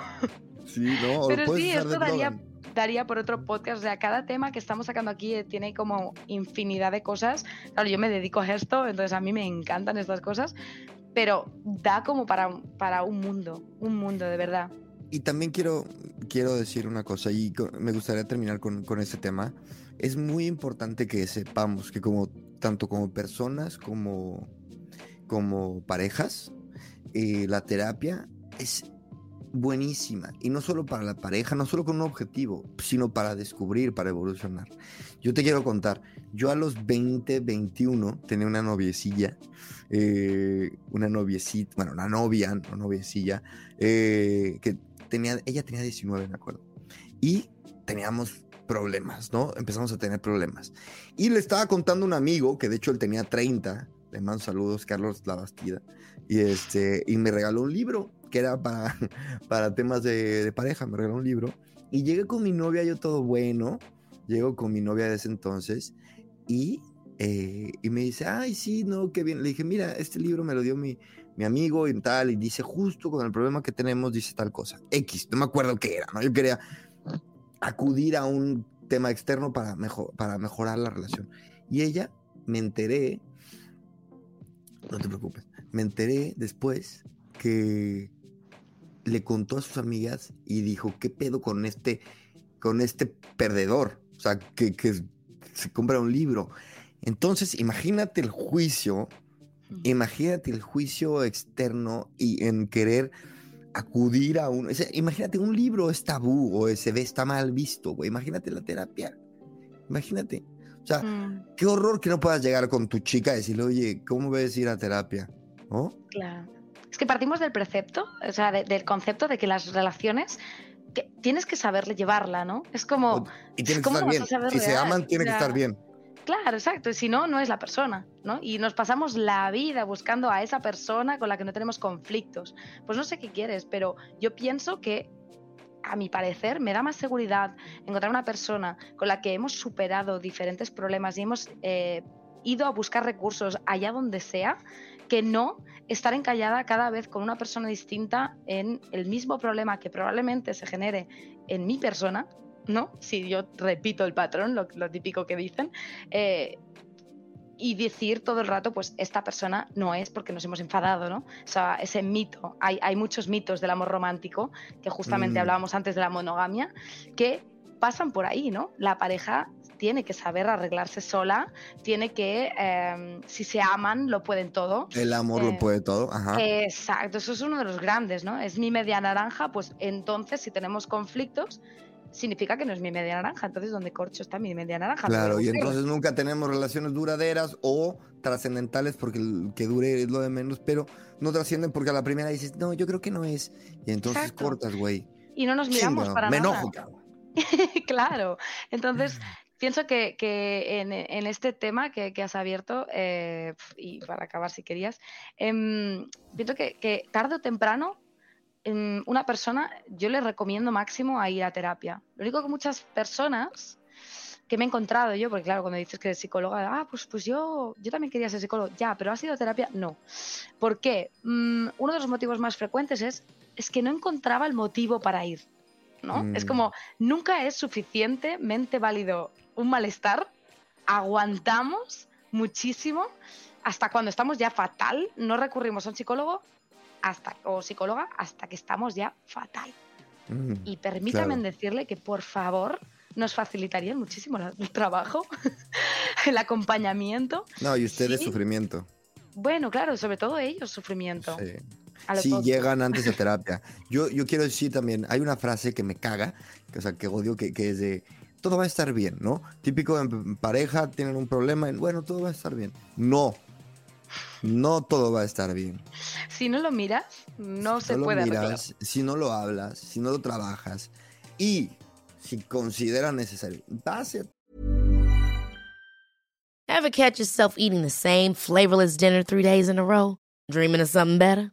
Sí, no, Pero sí, esto daría. Daría por otro podcast. O sea, cada tema que estamos sacando aquí eh, tiene como infinidad de cosas. Claro, yo me dedico a esto, entonces a mí me encantan estas cosas. Pero da como para, para un mundo, un mundo de verdad. Y también quiero, quiero decir una cosa, y me gustaría terminar con, con este tema. Es muy importante que sepamos que como tanto como personas como, como parejas, eh, la terapia es buenísima. Y no solo para la pareja, no solo con un objetivo, sino para descubrir, para evolucionar. Yo te quiero contar, yo a los 20, 21 tenía una noviecilla, eh, una noviecita, bueno, una novia, no noviecilla, eh, que tenía, ella tenía 19, me acuerdo. Y teníamos problemas, ¿no? Empezamos a tener problemas. Y le estaba contando a un amigo, que de hecho él tenía 30, le mando saludos, Carlos Labastida, y, este, y me regaló un libro que era para, para temas de, de pareja, me regaló un libro. Y llegué con mi novia, yo todo bueno, llego con mi novia de ese entonces, y, eh, y me dice, ay, sí, no, qué bien. Le dije, mira, este libro me lo dio mi, mi amigo y tal, y dice justo con el problema que tenemos, dice tal cosa. X, no me acuerdo qué era, ¿no? Yo quería acudir a un tema externo para, mejor, para mejorar la relación. Y ella, me enteré, no te preocupes, me enteré después que le contó a sus amigas y dijo, ¿qué pedo con este, con este perdedor? O sea, que, que se compra un libro. Entonces, imagínate el juicio Imagínate el juicio externo y en querer acudir a un... o sea, imagínate, un libro es tabú o se ve, está mal visto, güey. Imagínate la terapia. Imagínate. O sea, Mm, qué horror que no puedas llegar con tu chica y decirle, oye, ¿cómo ves ir a terapia? ¿No? claro. Es que partimos del precepto, o sea, de- del concepto de que las relaciones que tienes que saber llevarla, ¿no? Es como, Y tiene que ¿cómo estar bien. Si se aman, tiene que estar bien. Claro, exacto. y Si no, no es la persona, ¿no? Y nos pasamos la vida buscando a esa persona con la que no tenemos conflictos. Pues no sé qué quieres, pero yo pienso que, a mi parecer, me da más seguridad encontrar una persona con la que hemos superado diferentes problemas y hemos eh, ido a buscar recursos allá donde sea, que no estar encallada cada vez con una persona distinta en el mismo problema que probablemente se genere en mi persona, ¿no? Si yo repito el patrón, lo, lo típico que dicen, eh, y decir todo el rato, pues esta persona no es porque nos hemos enfadado, ¿no? O sea, ese mito, hay, hay muchos mitos del amor romántico, que justamente Mm. hablábamos antes de la monogamia, que pasan por ahí, ¿no? La pareja tiene que saber arreglarse sola, tiene que, eh, si se aman, lo pueden todo. El amor Eh, lo puede todo. Ajá. Exacto, eso es uno de los grandes, ¿no? Es mi media naranja, pues entonces si tenemos conflictos, significa que no es mi media naranja. Entonces, ¿dónde corcho está mi media naranja? Claro, y entonces nunca tenemos relaciones duraderas o trascendentales porque el que dure es lo de menos, pero no trascienden porque a la primera dices, no, yo creo que no es. Y entonces Exacto. cortas, güey. Y no nos miramos para Me nada. enojo, cabrón. claro. Entonces, pienso que, en, este tema que, has abierto, eh, y para acabar si querías, em, pienso que, que tarde o temprano em, una persona, yo le recomiendo máximo a ir a terapia. Lo único que muchas personas que me he encontrado yo, porque claro, cuando dices que eres psicóloga, ah, pues, pues yo, yo también quería ser psicólogo, ya, pero ¿has ido a terapia? No. ¿Por qué? Mm, uno de los motivos más frecuentes es, es que no encontraba el motivo para ir. ¿No? Es Mm. como, nunca es suficientemente válido un malestar, aguantamos muchísimo hasta cuando estamos ya fatal, no recurrimos a un psicólogo hasta, o psicóloga hasta que estamos ya fatal. Mm, Y permítame Claro. decirle que por favor nos facilitaría muchísimo el trabajo, el acompañamiento. No, y ustedes Sí. sufrimiento. Bueno, claro, sobre todo ellos sufrimiento. Sí. A dos. llegan antes de terapia. Yo, yo quiero decir también, hay una frase que me caga, que, o sea, que odio, que, que es de, todo va a estar bien, ¿no? Típico en pareja, tienen un problema, en, bueno, todo va a estar bien. No, no todo va a estar bien. Si no lo miras, no si se lo puede arreglar. miras, si no lo hablas, si no lo trabajas y si consideras necesario, vas a Ever catch yourself eating the same flavorless dinner three days in a row? Dreaming of something better?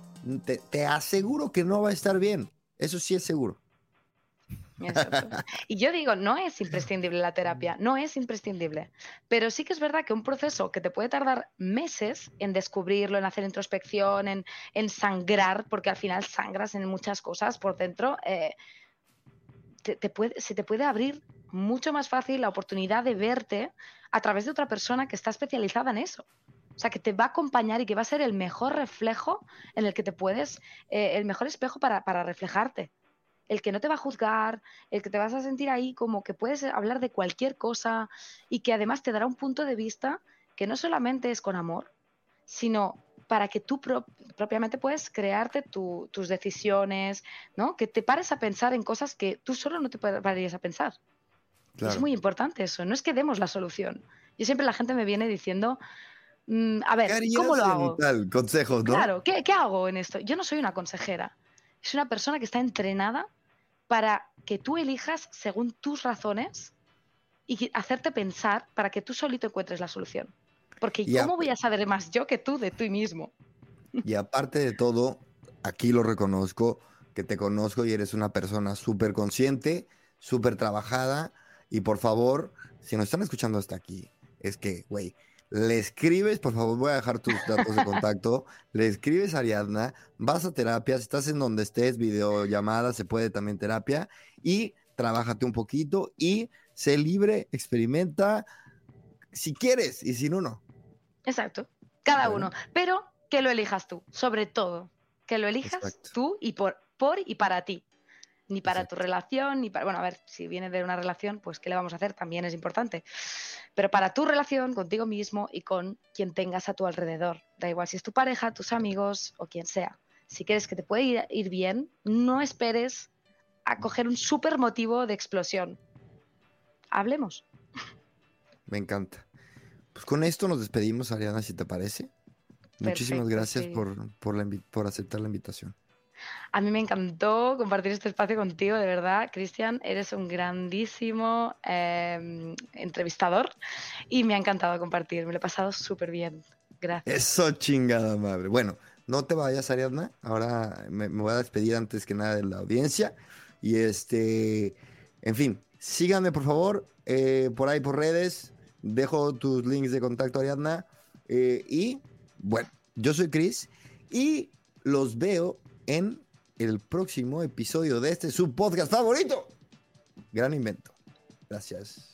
te, aseguro que no va a estar bien. Eso sí es seguro. Y yo digo, no es imprescindible la terapia, no es imprescindible, pero sí que es verdad que un proceso que te puede tardar meses en descubrirlo, en hacer introspección, en, en sangrar, porque al final sangras en muchas cosas por dentro, eh, se te puede abrir mucho más fácil la oportunidad de verte a través de otra persona que está especializada en eso. O sea, que te va a acompañar y que va a ser el mejor reflejo en el que te puedes, eh, el mejor espejo para, para reflejarte el que no te va a juzgar, el que te vas a sentir ahí como que puedes hablar de cualquier cosa y que además te dará un punto de vista que no solamente es con amor, sino para que tú pro- propiamente puedes crearte tu- tus decisiones, ¿no? Que te pares a pensar en cosas que tú solo no te pa- pararías a pensar. Es muy importante eso, no es que demos la solución. Yo siempre la gente me viene diciendo, mm, a ¿Qué ver, ¿cómo lo hago? tal? Consejos, ¿no? Claro, ¿qué, qué hago en esto? Yo no soy una consejera. Es una persona que está entrenada para que tú elijas según tus razones y hacerte pensar para que tú solito encuentres la solución. Porque Y ¿cómo voy a saber más yo que tú de ti mismo? Y aparte de todo, aquí lo reconozco, que te conozco y eres una persona súper consciente, súper trabajada. Y por favor, si nos están escuchando hasta aquí, es que, güey, le escribes, por favor, voy a dejar tus datos de contacto, le escribes a Ariadna, vas a terapia, si estás en donde estés, videollamada, se puede también terapia, y trabájate un poquito y sé libre, experimenta, si quieres, y si no, no. Exacto, cada Bueno. uno. Pero que lo elijas tú, sobre todo. Que lo elijas Exacto. tú y por, por y para ti. Ni para tu relación, ni para. Bueno, a ver, si viene de una relación, pues ¿qué le vamos a hacer? También es importante. Pero para tu relación contigo mismo y con quien tengas a tu alrededor. Da igual si es tu pareja, tus amigos o quien sea. Si quieres que te pueda ir, ir bien, no esperes a coger un súper motivo de explosión. Hablemos. Me encanta. Pues con esto nos despedimos, Ariana, si te parece. Muchísimas gracias sí. por, por, la por aceptar la invitación. A mí me encantó compartir este espacio contigo, de verdad. Cristian, eres un grandísimo eh, entrevistador y me ha encantado compartir. Me lo he pasado súper bien. Gracias. Eso chingada madre. Bueno, no te vayas, Ariadna. Ahora me, me voy a despedir antes que nada de la audiencia. Y este, en fin, síganme por favor eh, por ahí por redes. Dejo tus links de contacto, Ariadna. Eh, y bueno, yo soy Chris y los veo en el próximo episodio de este su podcast favorito. Gran invento. Gracias.